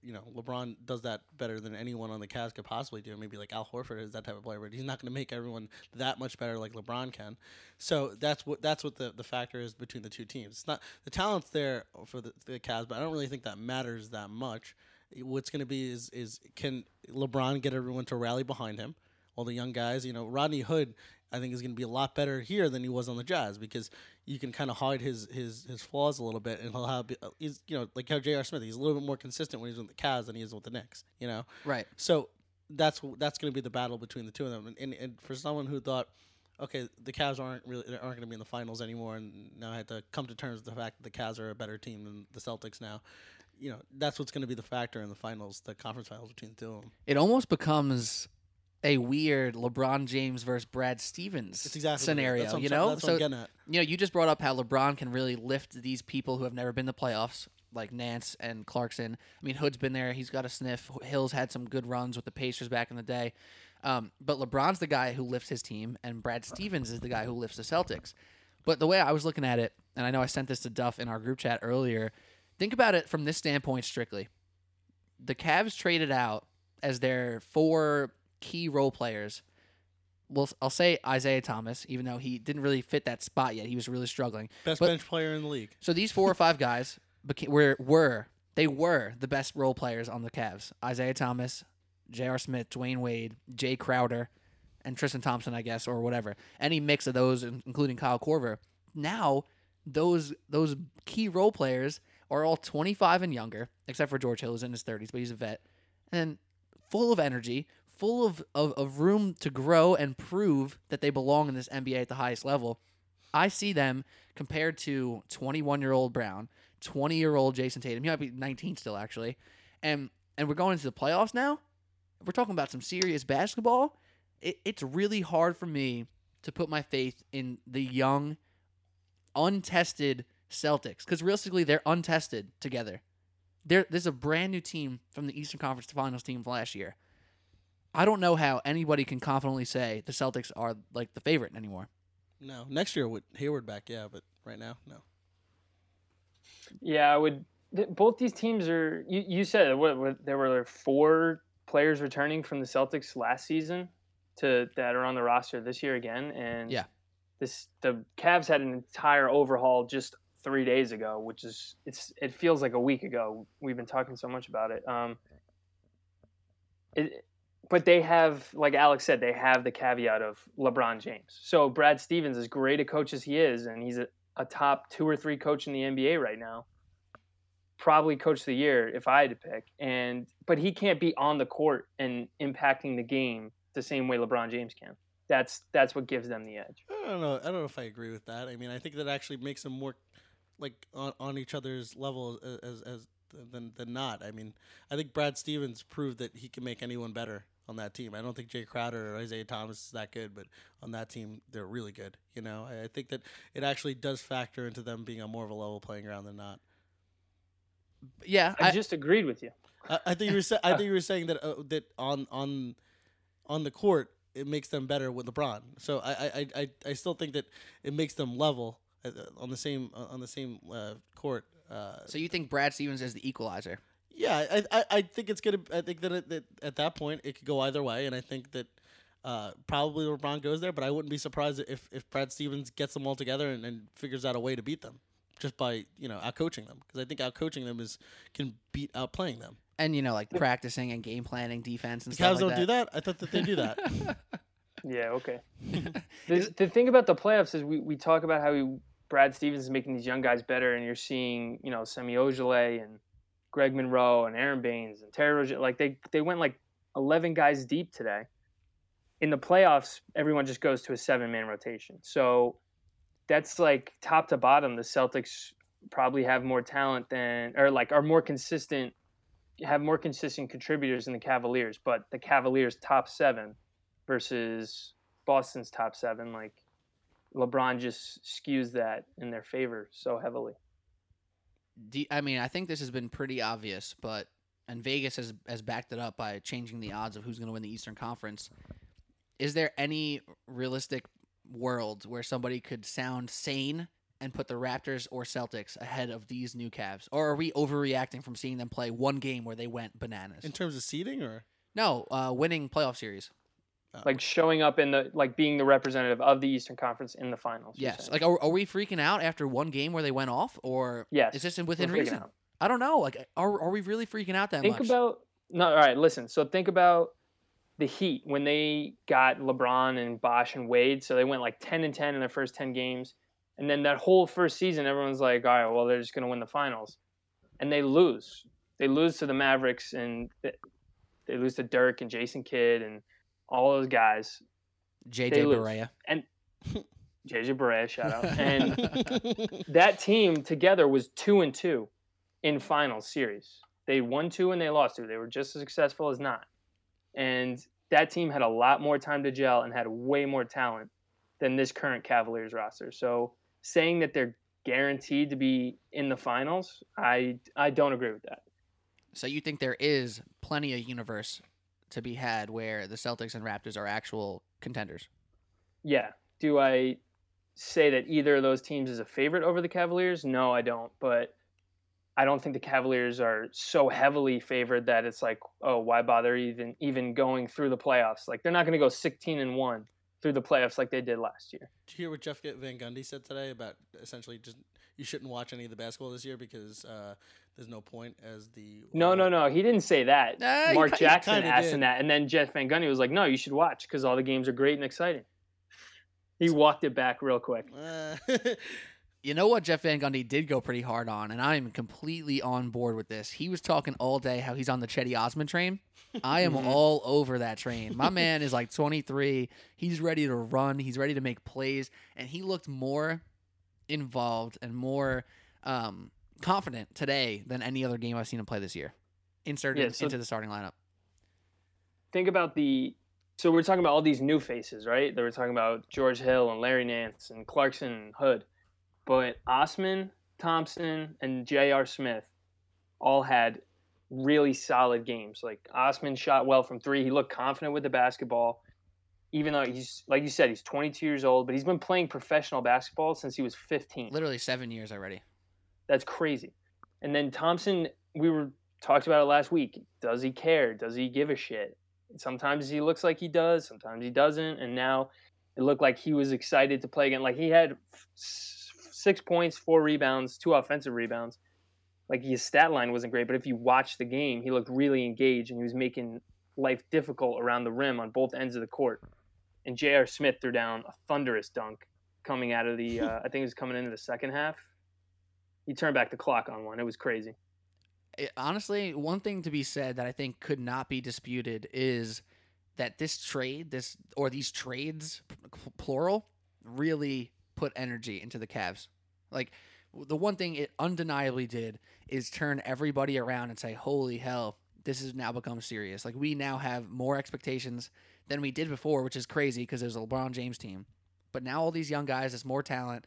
You know, LeBron does that better than anyone on the Cavs could possibly do. Maybe like Al Horford is that type of player, but he's not going to make everyone that much better like LeBron can. So that's what that's what the, the factor is between the two teams. It's not the talent's there for the, the Cavs, but I don't really think that matters that much. What's going to be is is can LeBron get everyone to rally behind him? All the young guys, you know, Rodney Hood. I think is going to be a lot better here than he was on the Jazz because you can kind of hide his his his flaws a little bit, and he'll have he's you know like how J.R. Smith, he's a little bit more consistent when he's with the Cavs than he is with the Knicks. You know, Right. so that's that's going to be the battle between the two of them. And, and, and for someone who thought, okay, the Cavs aren't really aren't going to be in the finals anymore, and now I had to come to terms with the fact that the Cavs are a better team than the Celtics now. You know, that's what's going to be the factor in the finals, the conference finals between the two of them. It almost becomes a weird LeBron James versus Brad Stevens It's exactly what scenario. That's what I'm you know, that's what so I'm getting at. you know, you just brought up how LeBron can really lift these people who have never been to playoffs, like Nance and Clarkson. I mean, Hood's been there; he's got a sniff. Hill's had some good runs with the Pacers back in the day, um, but LeBron's the guy who lifts his team, and Brad Stevens is the guy who lifts the Celtics. But the way I was looking at it, and I know I sent this to Duff in our group chat earlier. Think about it from this standpoint strictly. The Cavs traded out as their four key role players well, I'll say Isaiah Thomas, even though he didn't really fit that spot yet. He was really struggling. Best But- bench player in the league. So these four or five guys were were they were the best role players on the Cavs. Isaiah Thomas, J.R. Smith, Dwyane Wade, Jae Crowder, and Tristan Thompson, I guess, or whatever. Any mix of those, including Kyle Korver. Now those those key role players are all 25 and younger, except for George Hill, who's in his 30s, but he's a vet, and full of energy, full of, of, of room to grow and prove that they belong in this NBA at the highest level. I see them compared to 21 year old Brown, 20 year old Jayson Tatum. He might be 19 still, actually. And and we're going into the playoffs now. We're talking about some serious basketball, it, it's really hard for me to put my faith in the young, untested Celtics because realistically, they're untested together. There, there's a brand new team from the Eastern Conference Finals team last year. I don't know how anybody can confidently say the Celtics are like the favorite anymore. No, next year with Hayward back, yeah, but right now, no. Yeah, I would. th- Both these teams are. You, you said what, what there were four players returning from the Celtics last season to that are on the roster this year again, and Yeah. this the Cavs had an entire overhaul just three days ago, which is it's it feels like a week ago. We've been talking so much about it. Um, it, but they have, like Alex said, they have the caveat of LeBron James. So Brad Stevens, as great a coach as he is, and he's a, a top two or three coach in the NBA right now, probably coach of the year if I had to pick. And but he can't be on the court and impacting the game the same way LeBron James can. That's that's what gives them the edge. I don't know. I don't know if I agree with that. I mean, I think that actually makes them more like on, on each other's level as as than than not. I mean, I think Brad Stevens proved that he can make anyone better on that team. I don't think Jae Crowder or Isaiah Thomas is that good, but on that team they're really good. You know, I, I think that it actually does factor into them being on more of a level playing ground than not. Yeah, I, I, just agreed with you. I, I think you were sa- I think you were saying that uh, that on on on the court it makes them better with LeBron. So I I, I- I, I still think that it makes them level uh, on the same on the same uh, court. Uh, so you think Brad Stevens is the equalizer? Yeah, I, I, I think it's gonna. I think that, it, that at that point it could go either way, and I think that uh, probably LeBron goes there. But I wouldn't be surprised if if Brad Stevens gets them all together and, and figures out a way to beat them just by you know out coaching them because I think out coaching them is can beat out playing them. And you know, like practicing and game planning, defense and The stuff Cavs like don't do that. I thought that they do that. (laughs) Yeah, okay. (laughs) the, the thing about the playoffs is we, we talk about how he, Brad Stevens is making these young guys better, and you're seeing, you know, Semi Ojeleye and Greg Monroe and Aron Baynes and Terry Rozier. Like, they, they went like 11 guys deep today. In the playoffs, everyone just goes to a seven man rotation. So that's like top to bottom. The Celtics probably have more talent than, or like are more consistent, have more consistent contributors than the Cavaliers, but the Cavaliers' top seven versus Boston's top seven, like LeBron just skews that in their favor so heavily. Do, I mean, I think this has been pretty obvious, but and Vegas has has backed it up by changing the odds of who's going to win the Eastern Conference. Is there any realistic world where somebody could sound sane and put the Raptors or Celtics ahead of these new Cavs, or are we overreacting from seeing them play one game where they went bananas? In terms of seeding, or no, uh, winning playoff series. Oh. Like showing up in the like being the representative of the Eastern Conference in the finals. Yes. Like, are, are we freaking out after one game where they went off, or Yes, is this within reason? out. I don't know. Like, are are we really freaking out that Think much? about no. All right, listen. So think about the Heat when they got LeBron and Bosh and Wade, so they went like 10 and 10 in their first 10 games. And then that whole first season, everyone's like, all right, well, they're just going to win the finals. And they lose. They lose to the Mavericks and th- they lose to Dirk and Jason Kidd and all those guys. JJ. Barea. JJ (laughs) Barea, shout out. And (laughs) that team together was two and two in finals series. They won two and they lost two. They were just as successful as not. And that team had a lot more time to gel and had way more talent than this current Cavaliers roster. So saying that they're guaranteed to be in the finals, I I don't agree with that. So you think there is plenty of universe to be had where the Celtics and Raptors are actual contenders? Yeah. Do I say that either of those teams is a favorite over the Cavaliers? No, I don't. But I don't think the Cavaliers are so heavily favored that it's like, oh, why bother even even going through the playoffs? Like they're not going to go 16 and one through the playoffs like they did last year. Did you hear what Jeff Van Gundy said today about essentially just you shouldn't watch any of the basketball this year because uh, there's no point as the No, no, no. He didn't say that. Uh, Mark ki- he Jackson asked him that, and then Jeff Van Gundy was like, "No, you should watch because all the games are great and exciting." He walked it back real quick. Uh, (laughs) You know what Jeff Van Gundy did go pretty hard on, and I am completely on board with this. He was talking all day how he's on the Cedi Osman train. I am Mhm. all over that train. My man is like 23. He's ready to run. He's ready to make plays, and he looked more involved and more um, confident today than any other game I've seen him play this year. Inserted Yeah, so- into the starting lineup. think about the so we're talking about all these new faces, right? They were talking about George Hill and Larry Nance and Clarkson and Hood, but Osman, Thompson, and J.R. Smith all had really solid games. Like Osman shot well from three. He looked confident with the basketball, even though he's like you said, he's 22 years old, but he's been playing professional basketball since he was 15. Literally seven years already. That's crazy. And then Thompson, we were talked about it last week. Does he care? Does he give a shit? Sometimes he looks like he does, sometimes he doesn't. And now it looked like he was excited to play again. Like he had six points, four rebounds, two offensive rebounds. Like his stat line wasn't great, but if you watch the game, he looked really engaged and he was making life difficult around the rim on both ends of the court. And J.R. Smith threw down a thunderous dunk coming out of the, (laughs) uh, I think it was coming into the second half he turned back the clock on one. It was crazy. it, honestly, one thing to be said that I think could not be disputed is that this trade, this or these trades, p- plural, really put energy into the Cavs. Like the one thing it undeniably did is turn everybody around and say, "Holy hell, this has now become serious." Like we now have more expectations than we did before, which is crazy because it was a LeBron James team. But now all these young guys, there's more talent.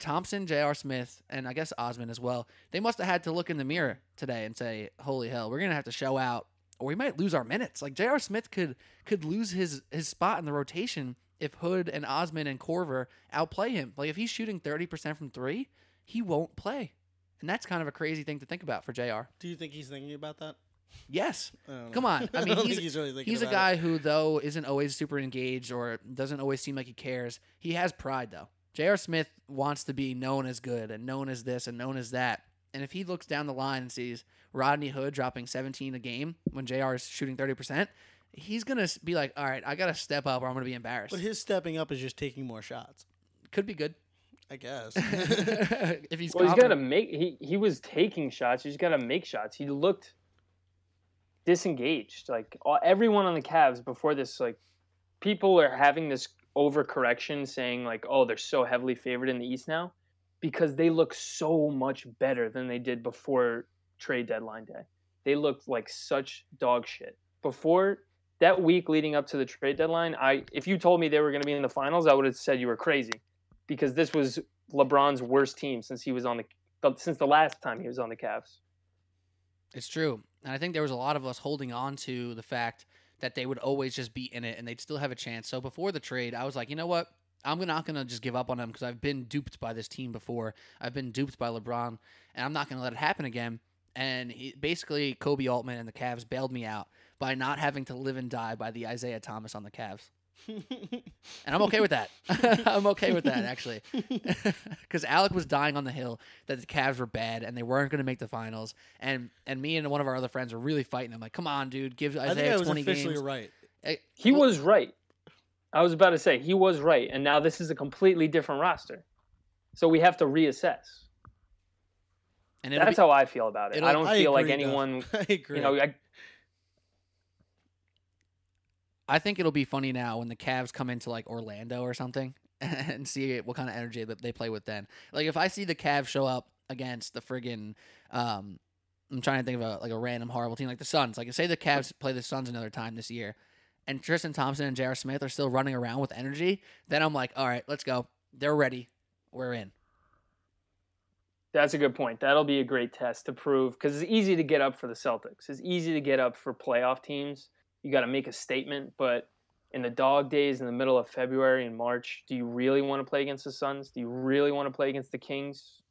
Thompson, J.R. Smith, and I guess Osman as well. They must have had to look in the mirror today and say, "Holy hell, we're gonna have to show out, or we might lose our minutes." Like J.R. Smith could could lose his his spot in the rotation if Hood and Osman and Korver outplay him. Like if he's shooting thirty percent from three, he won't play, and that's kind of a crazy thing to think about for JR. do you think he's thinking about that? Yes, I don't know. Come on. I (laughs) I mean, he's- he's really he's a guy it. who though isn't always super engaged or doesn't always seem like he cares. He has pride though. J.R. Smith wants to be known as good and known as this and known as that. And if he looks down the line and sees Rodney Hood dropping 17 a game when JR is shooting 30%, he's going to be like, all right, I got to step up or I'm going to be embarrassed. But his stepping up is just taking more shots. Could be good. I guess. (laughs) if he's well, he's got to make. He he was taking shots. He's got to make shots. He looked disengaged. Like all, everyone on the Cavs before this, like people are having this overcorrection, saying like, "Oh, they're so heavily favored in the East now," because they look so much better than they did before trade deadline day. They looked like such dog shit before that week leading up to the trade deadline. I if you told me they were going to be in the finals, I would have said you were crazy because this was LeBron's worst team since he was on the since the last time he was on the Cavs. It's true. And I think there was a lot of us holding on to the fact that they would always just be in it and they'd still have a chance. So before the trade, I was like, you know what? I'm not going to just give up on them because I've been duped by this team before. I've been duped by LeBron, and I'm not going to let it happen again. And he, basically, Koby Altman and the Cavs bailed me out by not having to live and die by the Isaiah Thomas on the Cavs. And I'm okay with that. (laughs) I'm okay with that, actually. (laughs) Because Alec was dying on the hill that the Cavs were bad and they weren't going to make the finals. And and me and one of our other friends were really fighting. I'm like, come on, dude, give I think I Isaiah was 20 officially games. right. He well, was right. I was about to say he was right, and now this is a completely different roster. So we have to reassess. and That's be- how I feel about it. I don't I feel like agree, Duff. anyone, (laughs) I agree. you know, I, I think it'll be funny now when the Cavs come into like Orlando or something (laughs) and see what kind of energy that they play with then. Like if I see the Cavs show up against the friggin' um I'm trying to think of a like a random horrible team like the Suns. Like say the Cavs play the Suns another time this year and Tristan Thompson and J.R. Smith are still running around with energy, then I'm like, all right, let's go. They're ready. We're in. that's a good point. That'll be a great test to prove because it's easy to get up for the Celtics. It's easy to get up for playoff teams. You got to make a statement, but in the dog days in the middle of February and March, do you really want to play against the Suns? Do you really want to play against the Kings?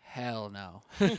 Hell no. (laughs) (laughs)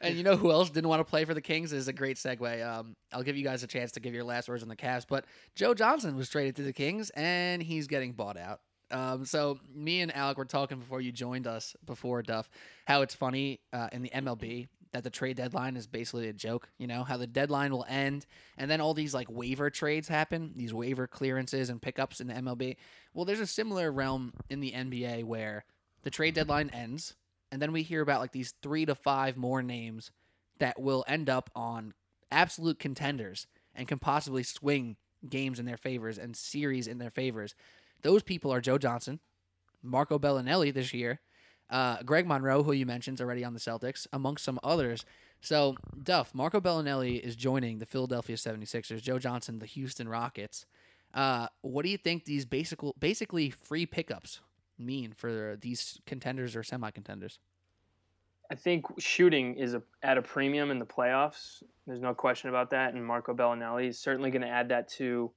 and you know who else didn't want to play for the Kings is a great segue. Um, I'll give you guys a chance to give your last words on the Cavs, but Joe Johnson was traded to the Kings and he's getting bought out. Um, so me and Alec were talking before you joined us before Duff, how it's funny uh, in the MLB that the trade deadline is basically a joke. You know how the deadline will end, and then all these like waiver trades happen, these waiver clearances and pickups in the MLB. Well, there's a similar realm in the NBA where the trade deadline ends, and then we hear about like these three to five more names that will end up on absolute contenders and can possibly swing games in their favors and series in their favors. Those people are Joe Johnson, Marco Belinelli this year, uh, Greg Monroe, who you mentioned, already on the Celtics, amongst some others. So, Duff, Marco Belinelli is joining the Philadelphia 76ers, Joe Johnson, the Houston Rockets. Uh, what do you think these basic, basically free pickups mean for these contenders or semi contenders? I think shooting is a, at a premium in the playoffs. There's no question about that. And Marco Belinelli is certainly going to add that to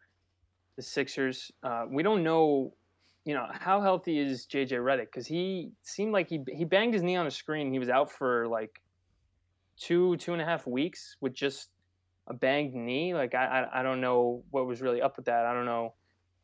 the Sixers. Uh, we don't know, you know, how healthy is JJ Redick because he seemed like he he banged his knee on a screen. He was out for like two two and a half weeks with just a banged knee. Like I I, I don't know what was really up with that. I don't know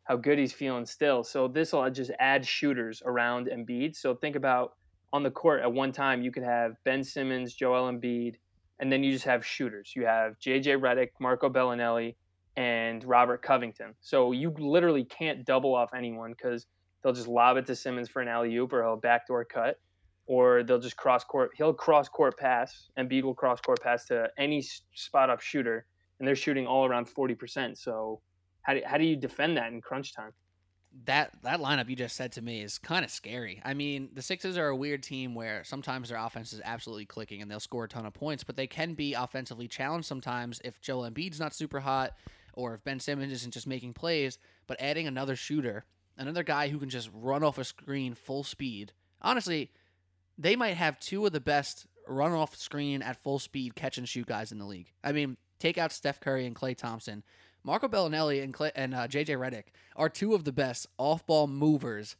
how good he's feeling still. So this will just add shooters around Embiid. So think about on the court at one time you could have Ben Simmons, Joel Embiid, and then you just have shooters. You have JJ Redick, Marco Belinelli, and Robert Covington. So you literally can't double off anyone because they'll just lob it to Simmons for an alley oop or he'll backdoor cut, or they'll just cross court. He'll cross court pass. And Embiid will cross court pass to any spot up shooter, and they're shooting all around forty percent. So how do, how do you defend that in crunch time? that that lineup you just said to me is kind of scary. I mean, the Sixers are a weird team where sometimes their offense is absolutely clicking and they'll score a ton of points, but they can be offensively challenged sometimes if Joel Embiid's not super hot or if Ben Simmons isn't just making plays, but adding another shooter, another guy who can just run off a screen full speed. Honestly, they might have two of the best run off screen at full speed catch and shoot guys in the league. I mean, take out Steph Curry and Klay Thompson. Marco Belinelli and Klay, and uh, JJ Redick are two of the best off-ball movers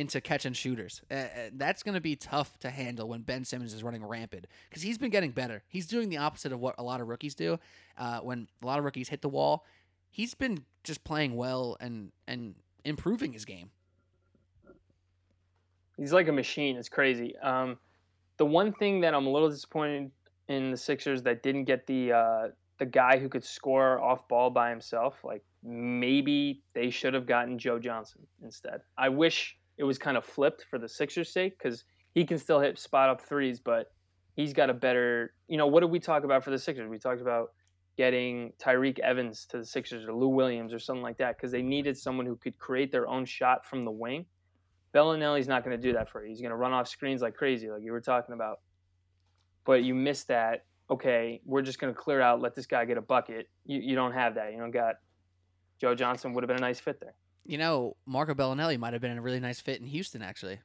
into catch and shooters. Uh, uh, that's going to be tough to handle when Ben Simmons is running rampant because he's been getting better. He's doing the opposite of what a lot of rookies do. Uh, when a lot of rookies hit the wall, he's been just playing well and and improving his game. He's like a machine. It's crazy. Um, the one thing that I'm a little disappointed in the Sixers that didn't get the uh, the guy who could score off ball by himself. Like maybe they should have gotten Joe Johnson instead. I wish it was kind of flipped for the Sixers' sake because he can still hit spot up threes, but he's got a better. You know, what did we talk about for the Sixers? We talked about getting Tyreke Evans to the Sixers or Lou Williams or something like that because they needed someone who could create their own shot from the wing. Belinelli's not going to do that for you. He's going to run off screens like crazy, like you were talking about. But you missed that. Okay, we're just going to clear out, let this guy get a bucket. You, you don't have that. You don't got Joe Johnson would have been a nice fit there. You know, Marco Belinelli might have been a really nice fit in Houston, actually.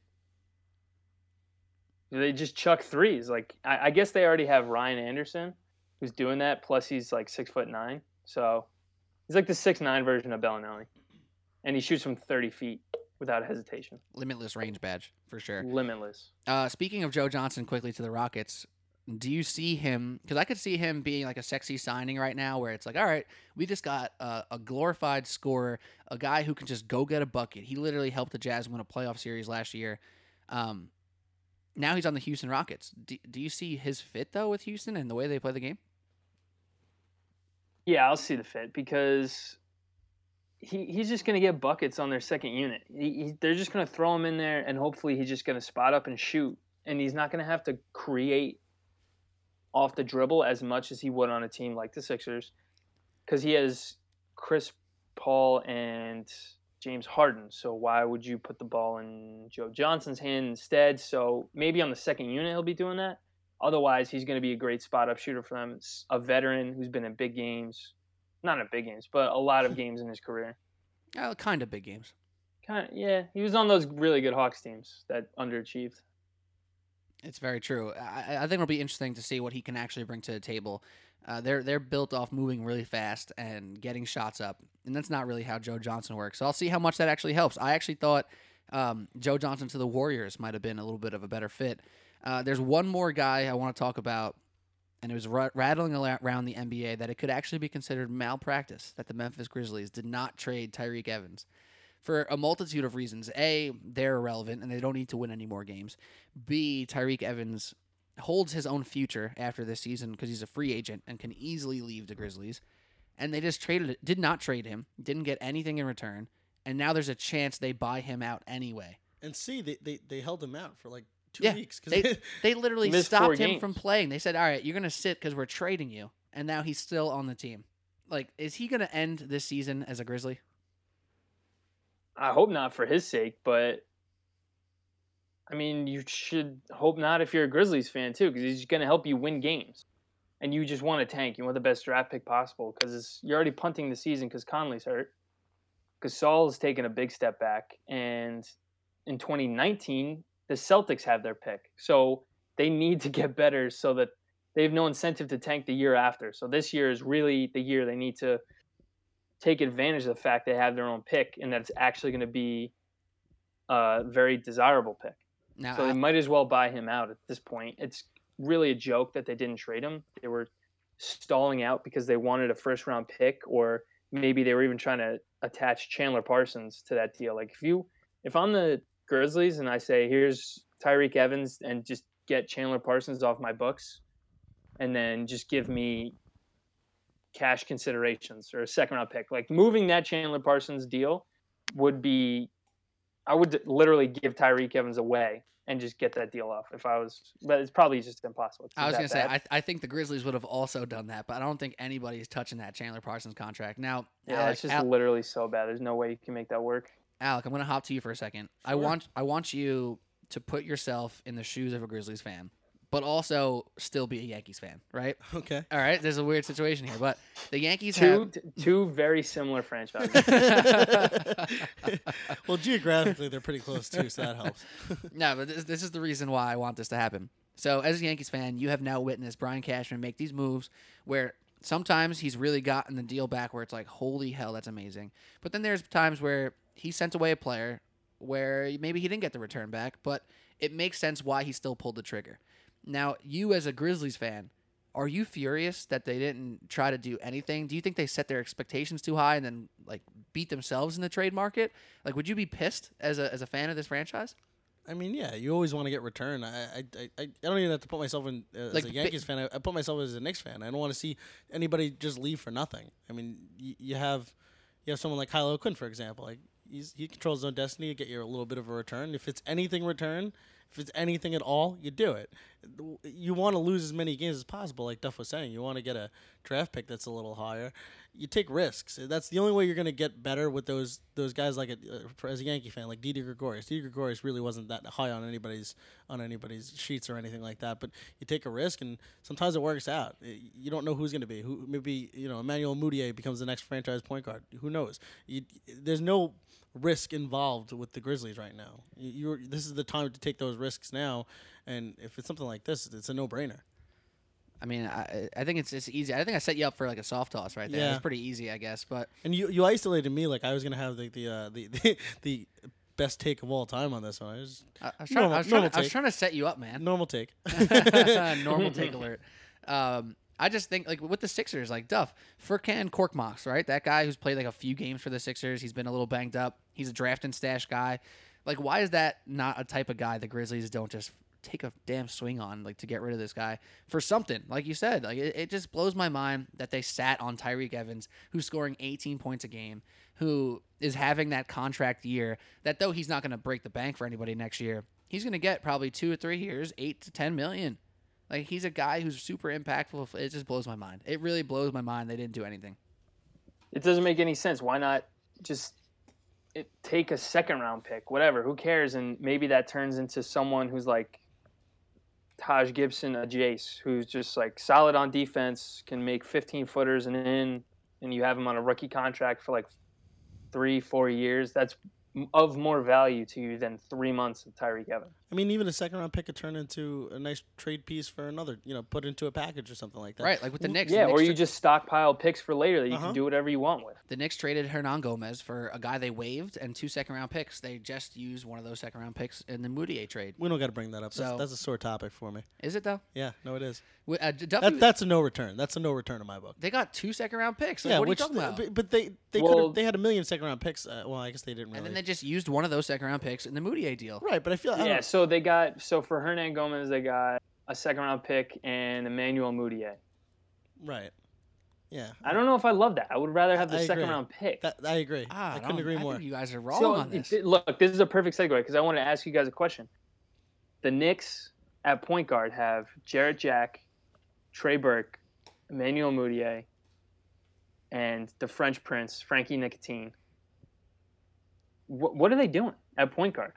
They just chuck threes. Like I, I guess they already have Ryan Anderson, who's doing that. Plus he's like six foot nine, so he's like the six nine version of Belinelli, and he shoots from thirty feet without hesitation. Limitless range badge for sure. Limitless. Uh, speaking of Joe Johnson, quickly to the Rockets. Do you see him? Because I could see him being like a sexy signing right now, where it's like, all right, we just got a, a glorified scorer, a guy who can just go get a bucket. He literally helped the Jazz win a playoff series last year. Um, now he's on the Houston Rockets. Do, do you see his fit though with Houston and the way they play the game? Yeah, I'll see the fit because he, he's just going to get buckets on their second unit. He, he, they're just going to throw him in there, and hopefully he's just going to spot up and shoot. And he's not going to have to create off the dribble as much as he would on a team like the Sixers because he has Chris Paul and James Harden. So why would you put the ball in Joe Johnson's hand instead? So maybe on the second unit he'll be doing that. Otherwise, he's going to be a great spot up shooter for them. A veteran who's been in big games, not in big games, but a lot of (laughs) games in his career. Uh, kind of big games. Kind of, yeah. He was on those really good Hawks teams that underachieved. It's very true. I, I think it'll be interesting to see what he can actually bring to the table. Uh, they're they're built off moving really fast and getting shots up, and that's not really how Joe Johnson works. So I'll see how much that actually helps. I actually thought um, Joe Johnson to the Warriors might have been a little bit of a better fit. Uh, there's one more guy I want to talk about, and it was r- rattling around the NBA that it could actually be considered malpractice that the Memphis Grizzlies did not trade Tyreke Evans for a multitude of reasons. A, they're irrelevant and they don't need to win any more games. B, Tyreke Evans holds his own future after this season because he's a free agent and can easily leave the Grizzlies. And they just traded it, did not trade him, didn't get anything in return, and now there's a chance they buy him out anyway. And see, they, they, they held him out for like two Yeah, weeks. 'cause They (laughs) they literally stopped him games. from playing. They said, "All right, you're gonna sit because we're trading you," and now he's still on the team. Like, is he gonna end this season as a Grizzly? I hope not for his sake, but I mean, you should hope not if you're a Grizzlies fan too, because he's going to help you win games, and you just want to tank. You want the best draft pick possible because you're already punting the season because Conley's hurt, because Saul's taken a big step back, and in 2019 the Celtics have their pick, so they need to get better so that they have no incentive to tank the year after. So this year is really the year they need to take advantage of the fact they have their own pick and that it's actually going to be a very desirable pick. Now, So I- they might as well buy him out at this point. It's really a joke that they didn't trade him. They were stalling out because they wanted a first round pick, or maybe they were even trying to attach Chandler Parsons to that deal. Like if you, if I'm the Grizzlies and I say here's Tyreke Evans and just get Chandler Parsons off my books, and then just give me cash considerations or a second round pick, like moving that Chandler Parsons deal would be I would literally give Tyreke Evans away and just get that deal off if I was. But it's probably just impossible. It's I was gonna say. I, I think the Grizzlies would have also done that, but I don't think anybody's touching that Chandler Parsons contract. Now, yeah, Alec, it's just Al- literally so bad. There's no way you can make that work. Alec, I'm gonna hop to you for a second. I want I want you to put yourself in the shoes of a Grizzlies fan, but also still be a Yankees fan, right? (laughs) Okay. All right, there's a weird situation here, but the Yankees Two t- two very similar franchises. (laughs) (laughs) well, geographically, they're pretty close too, so that helps. no, but this, this is the reason why I want this to happen. So, as a Yankees fan, you have now witnessed Brian Cashman make these moves where sometimes he's really gotten the deal back where it's like, holy hell, that's amazing. But then there's times where he sent away a player where maybe he didn't get the return back, but it makes sense why he still pulled the trigger. Now, you as a Grizzlies fan, are you furious that they didn't try to do anything? Do you think they set their expectations too high and then like beat themselves in the trade market? Like, would you be pissed as a as a fan of this franchise? I mean, yeah, you always want to get return. I, I, I, I don't even have to put myself in uh, Like, as a bi- Yankees fan. I, I put myself as a Knicks fan. I don't want to see anybody just leave for nothing. I mean, y- you have, you have someone like Kyle O'Quinn, for example. Like he's he controls his own destiny. You get you a little bit of a return. If it's anything return, if it's anything at all, you do it. You want to lose as many games as possible, like Duff was saying. You want to get a draft pick that's a little higher. You take risks. That's the only way you're going to get better with those those guys. Like a, uh, as a Yankee fan, like Didi Gregorius. Didi Gregorius really wasn't that high on anybody's on anybody's sheets or anything like that. But you take a risk, and sometimes it works out. You don't know who's going to be. Who maybe you know Emmanuel Mudiay becomes the next franchise point guard. Who knows? You, there's no risk involved with the Grizzlies right now. You, this is the time to take those risks now, and if it's something like this, it's a no brainer. I mean, I, I think it's it's easy. I think I set you up for like a soft toss right there. Yeah. It's pretty easy, I guess. But And you you isolated me like I was gonna have the the uh, the, the (laughs) the best take of all time on this one. I was I, I was trying, Normal- I, was trying, normal I was trying to set you up, man. normal take. (laughs) (laughs) Normal take alert. Um, I just think like with the Sixers, like Duff, Furkan Korkmaz, right? That guy who's played like a few games for the Sixers. He's been a little banged up. He's a draft and stash guy. Like, why is that not a type of guy the Grizzlies don't just take a damn swing on, like to get rid of this guy for something. Like you said, like it, it just blows my mind that they sat on Tyreke Evans, who's scoring 18 points a game, who is having that contract year. That though he's not going to break the bank for anybody next year, he's going to get probably two or three years, eight to 10 million. Like he's a guy who's super impactful. It just blows my mind. It really blows my mind they didn't do anything. It doesn't make any sense. Why not just take a second round pick, whatever? Who cares? And maybe that turns into someone who's like Taj Gibson, a Jace, who's just like solid on defense, can make 15 footers and in, and you have him on a rookie contract for like three, four years. That's of more value to you than three months of Tyreke Evans. I mean, even a second round pick could turn into a nice trade piece for another. You know, put into a package or something like that. Right, like with the Knicks. Yeah, the or you tra- just stockpile picks for later that you Uh-huh. can do whatever you want with. the Knicks traded Hernangomez for a guy they waived and two second round picks. They just used one of those second round picks in the Mudiay trade. We don't got to bring that up. That's, So- that's a sore topic for me. Is it though? Yeah, no, it is. Wi- Uh, Duffy, That, that's a no return. That's a no return in my book. they got two second round picks. Like, yeah, what are you talking th- about? but, but they they Well- could they had a million second round picks. Uh, well, I guess they didn't really. and then they just used one of those second round picks in the Mudiay deal. right, but I feel I Yeah, don't- so they got so for Hernangomez they got a second round pick and Emmanuel Mudiay. right. Yeah, I don't know if I love that. I would rather have the I second agree. round pick. that, I agree. Ah, I I couldn't don't- agree I more. think you guys are wrong so on this. th- look, this is a perfect segue because I want to ask you guys a question. The Knicks at point guard have Jarrett Jack, Trey Burke, Emmanuel Mudiay, and the French Prince, Frankie Ntilikina. What, what are they doing at point guard?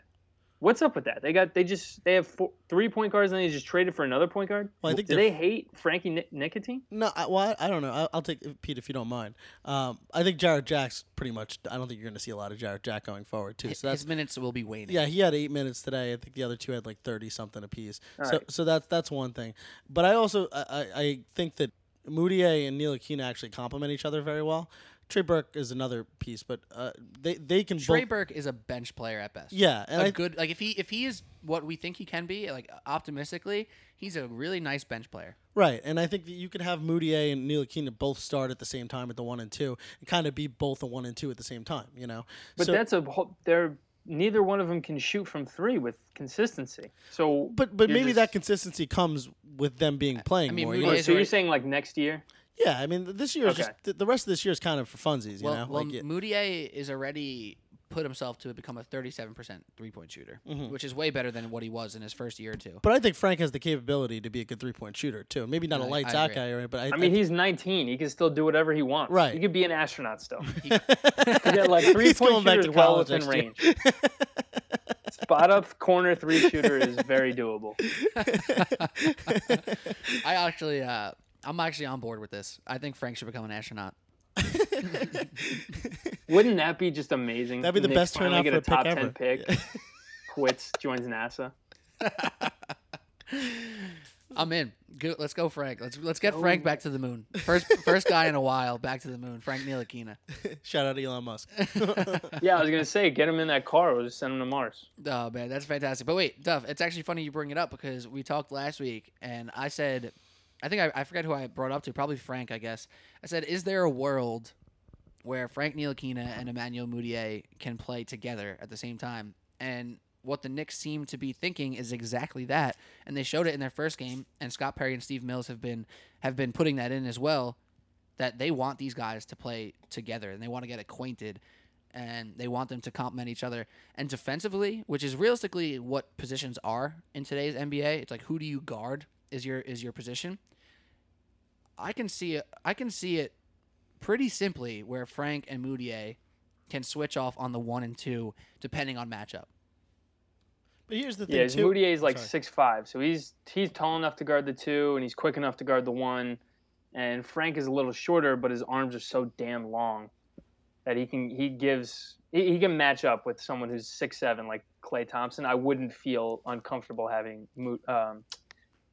What's up with that? They got they just they have four, three point guards and they just traded for another point guard. Well, I think Do they're hate Frankie Ni- Nicotine? No, I, well, I, I don't know. I'll, I'll take Pete if you don't mind. Um, I think Jarrett Jack's pretty much. I don't think you're going to see a lot of Jarrett Jack going forward too. So that's his minutes will be waning. yeah. He had eight minutes today. I think the other two had like thirty something apiece. All so right. so that's that's one thing. But I also I, I I think that Mudiay and Ntilikina actually complement each other very well. Trey Burke is another piece, but uh, they they can Trey both. Burke is a bench player at best. Yeah, and a I, good like if he if he is what we think he can be, like optimistically, he's a really nice bench player. Right, and I think that you could have Mudiay and Ntilikina both start at the same time at the one and two, and kind of be both a one and two at the same time. You know, But So- that's a whole. They're neither one of them can shoot from three with consistency. So, But but you're maybe that consistency comes with them being playing mean, more. Mudiay You know? so you're saying like next year? Yeah, I mean this year is Okay. just the, the rest of this year is kind of for funsies. You well, know, well like it- Mudiay is already put himself to become a 37% three point shooter, Mhm. which is way better than what he was in his first year or two. but I think Frank has the capability to be a good three point shooter too. Maybe not a I- lights I out agree. guy, right? But I, I mean, he's 19. He can still do whatever he wants. Right. He could be an astronaut still. (laughs) He- (laughs) get like three He's point going back to shooters well within range. (laughs) Spot up corner three shooter is very doable. I actually, uh, I'm actually on board with this. I think Frank should become an astronaut. (laughs) Wouldn't that be just amazing? That'd be the Knicks best finally turnout get for a a top pick 10 ever. pick, Yeah. (laughs) quits, joins NASA. (laughs) I'm in. Go, let's go, Frank. Let's let's get oh. Frank back to the moon. First first guy in a while back to the moon. Frank Ntilikina. Shout out to Elon Musk. Yeah, I was gonna say, get him in that car. We'll just send him to Mars. Oh man, that's fantastic. But wait, Duff, it's actually funny you bring it up because we talked last week, and I said, I think I, I forget who I brought up to, probably Frank, I guess. I said, is there a world where Frank Ntilikina and Emmanuel Mudiay can play together at the same time? And what the Knicks seem to be thinking is exactly that, and they showed it in their first game. And Scott Perry and Steve Mills have been have been putting that in as well. That they want these guys to play together, and they want to get acquainted and they want them to complement each other. And defensively, which is realistically what positions are in today's NBA, it's like who do you guard is your is your position. I can see it. I can see it pretty simply where Frank and Mudiay can switch off on the one and two depending on matchup. But here's the thing Yeah, too. Mudiay is like six five, so he's he's tall enough to guard the two, and he's quick enough to guard the one. And Frank is a little shorter, but his arms are so damn long that he can he gives he, he can match up with someone who's six seven like Klay Thompson. I wouldn't feel uncomfortable having um,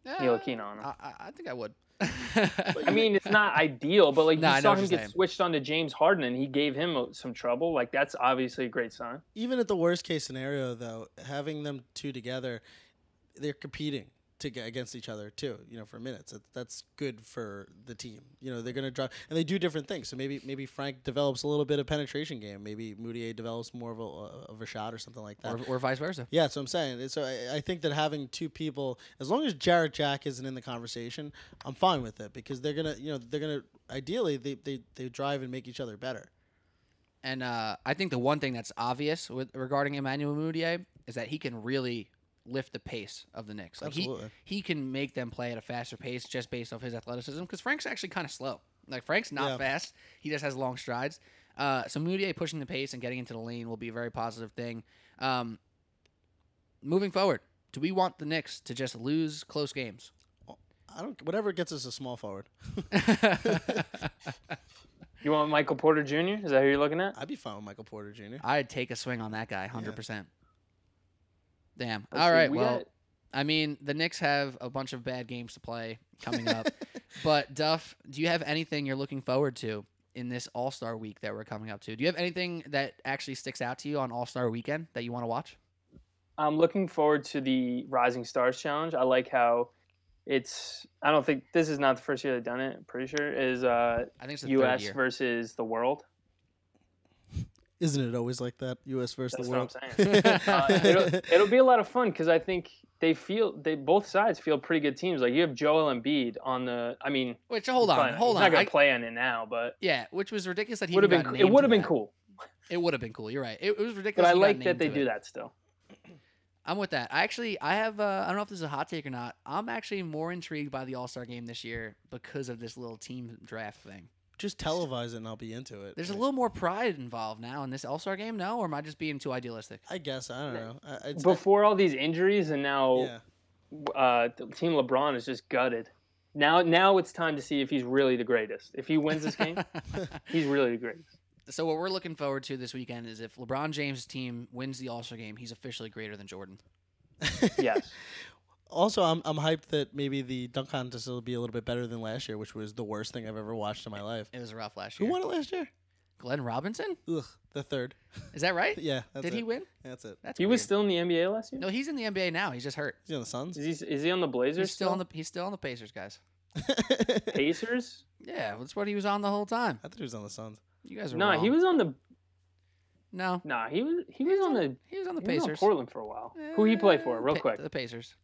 Mo- um, Ntilikina on him. I, I, I think I would. I mean, it's not ideal, but like Nah, I you know saw what him you're get saying. switched onto James Harden, and he gave him uh, some trouble. Like that's obviously a great sign. Even at the worst case scenario, though, having them two together, they're competing to get against each other too. You know, for minutes. That, that's good for the team. You know, they're gonna drive and they do different things. So maybe maybe Frank develops a little bit of penetration game. Maybe Mudiay develops more of a of a shot or something like that. or, or vice versa. Yeah, that's what I'm saying. So I, I think that having two people, as long as Jarrett Jack isn't in the conversation, I'm fine with it because they're gonna, you know, they're gonna ideally they they, they drive and make each other better. And uh, I think the one thing that's obvious with regarding Emmanuel Mudiay is that he can really lift the pace of the Knicks. Like he, Absolutely. he can make them play at a faster pace just based off his athleticism. Because Frank's actually kind of slow. Like Frank's not Yeah. fast. He just has long strides. Uh, so Mudiay pushing the pace and getting into the lane will be a very positive thing. Um, moving forward, do we want the Knicks to just lose close games? I don't whatever gets us a small forward. (laughs) You want Michael Porter Jr.? Is that who you're looking at? I'd be fine with Michael Porter Jr. I'd take a swing on that guy, hundred percent. Damn. Let's All see, right. we Well, got- I mean, the Knicks have a bunch of bad games to play coming up. (laughs) but Duff, do you have anything you're looking forward to in this All Star week that we're coming up to? Do you have anything that actually sticks out to you on All Star weekend that you want to watch? I'm looking forward to the Rising Stars Challenge. I like how it's. I don't think this is not the first year they've done it. I'm pretty sure is uh, I think it's the third U.S. year. versus the world. Isn't it always like that? U.S. versus That's the what I'm world. saying. uh, it'll, (laughs) it'll be a lot of fun because I think they feel they both sides feel pretty good teams. Like you have Joel Embiid on the. I mean, Which hold on, probably- hold he's on. not gonna I- play on it now, but yeah, which was ridiculous that he would have been. It would have been that. cool. It would have been cool. You're right. It, it was But ridiculous. I like that they do it. that still. I'm with that. I actually, I have. Uh, I don't know if this is a hot take or not. I'm actually more intrigued by the All Star game this year because of this little team draft thing. Just televise it and I'll be into it. There's a little more pride involved now in this All Star game, no? Or am I just being too idealistic? I guess I don't know. I, it's, Before all these injuries and now yeah. uh, Team LeBron is just gutted. Now, now it's time to see if he's really the greatest. If he wins this game, (laughs) he's really the greatest. so what we're looking forward to this weekend is if LeBron James' team wins the All Star game, he's officially greater than Jordan. Yes. (laughs) Also, I'm I'm hyped that maybe the dunk contest will be a little bit better than last year, which was the worst thing I've ever watched in my life. It was a rough last year. Who won it last year? Glenn Robinson? Ugh, the third. Is that right? (laughs) Yeah, that's Did it. he win? That's it. That's He was still in the NBA last year. No, he's in the NBA now. He's just hurt. Is he on the Suns? Is he, is he on the Blazers? He's still on the he's still on the Pacers, guys. (laughs) Pacers? Yeah, that's what he was on the whole time. I thought he was on the Suns. You guys are No, wrong. he was on the. no. Nah, he was he was on the. He was on the he was on Pacers. Portland for a while. Who he play for? Uh, Real Pa- quick. The Pacers.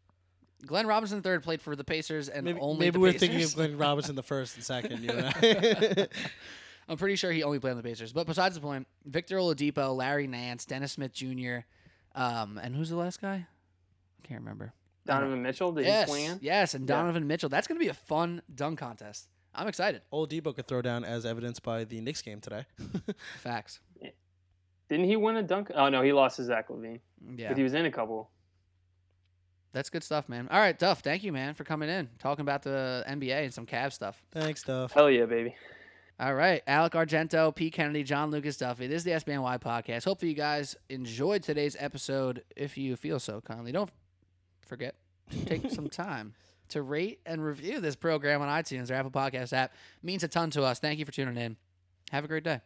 Glenn Robinson III played for the Pacers and Maybe, only maybe the we're Pacers. thinking of Glenn Robinson the first and second. You and I. (laughs) I'm pretty sure he only played on the Pacers. But besides the point, Victor Oladipo, Larry Nance, Dennis Smith Jr., um, and who's the last guy? I can't remember. Donovan Mitchell. Did yes, he swing in? yes, and Yeah. Donovan Mitchell. That's going to be a fun dunk contest. I'm excited. Oladipo could throw down as evidenced by the Knicks game today. Facts. Didn't he win a dunk? Oh no, he lost to Zach LaVine. Yeah, But he was in a couple. That's good stuff, man. All right, Duff, thank you, man, for coming in, talking about the NBA and some Cavs stuff. Thanks, Duff. Hell yeah, baby. All right, Alec Argento, Pete Kennedy, John Lucas Duffy. This is the SBNY podcast. Hopefully, you guys enjoyed today's episode. If you feel so kindly, don't forget to take some (laughs) time to rate and review this program on iTunes or Apple Podcast app. It means a ton to us. Thank you for tuning in. Have a great day.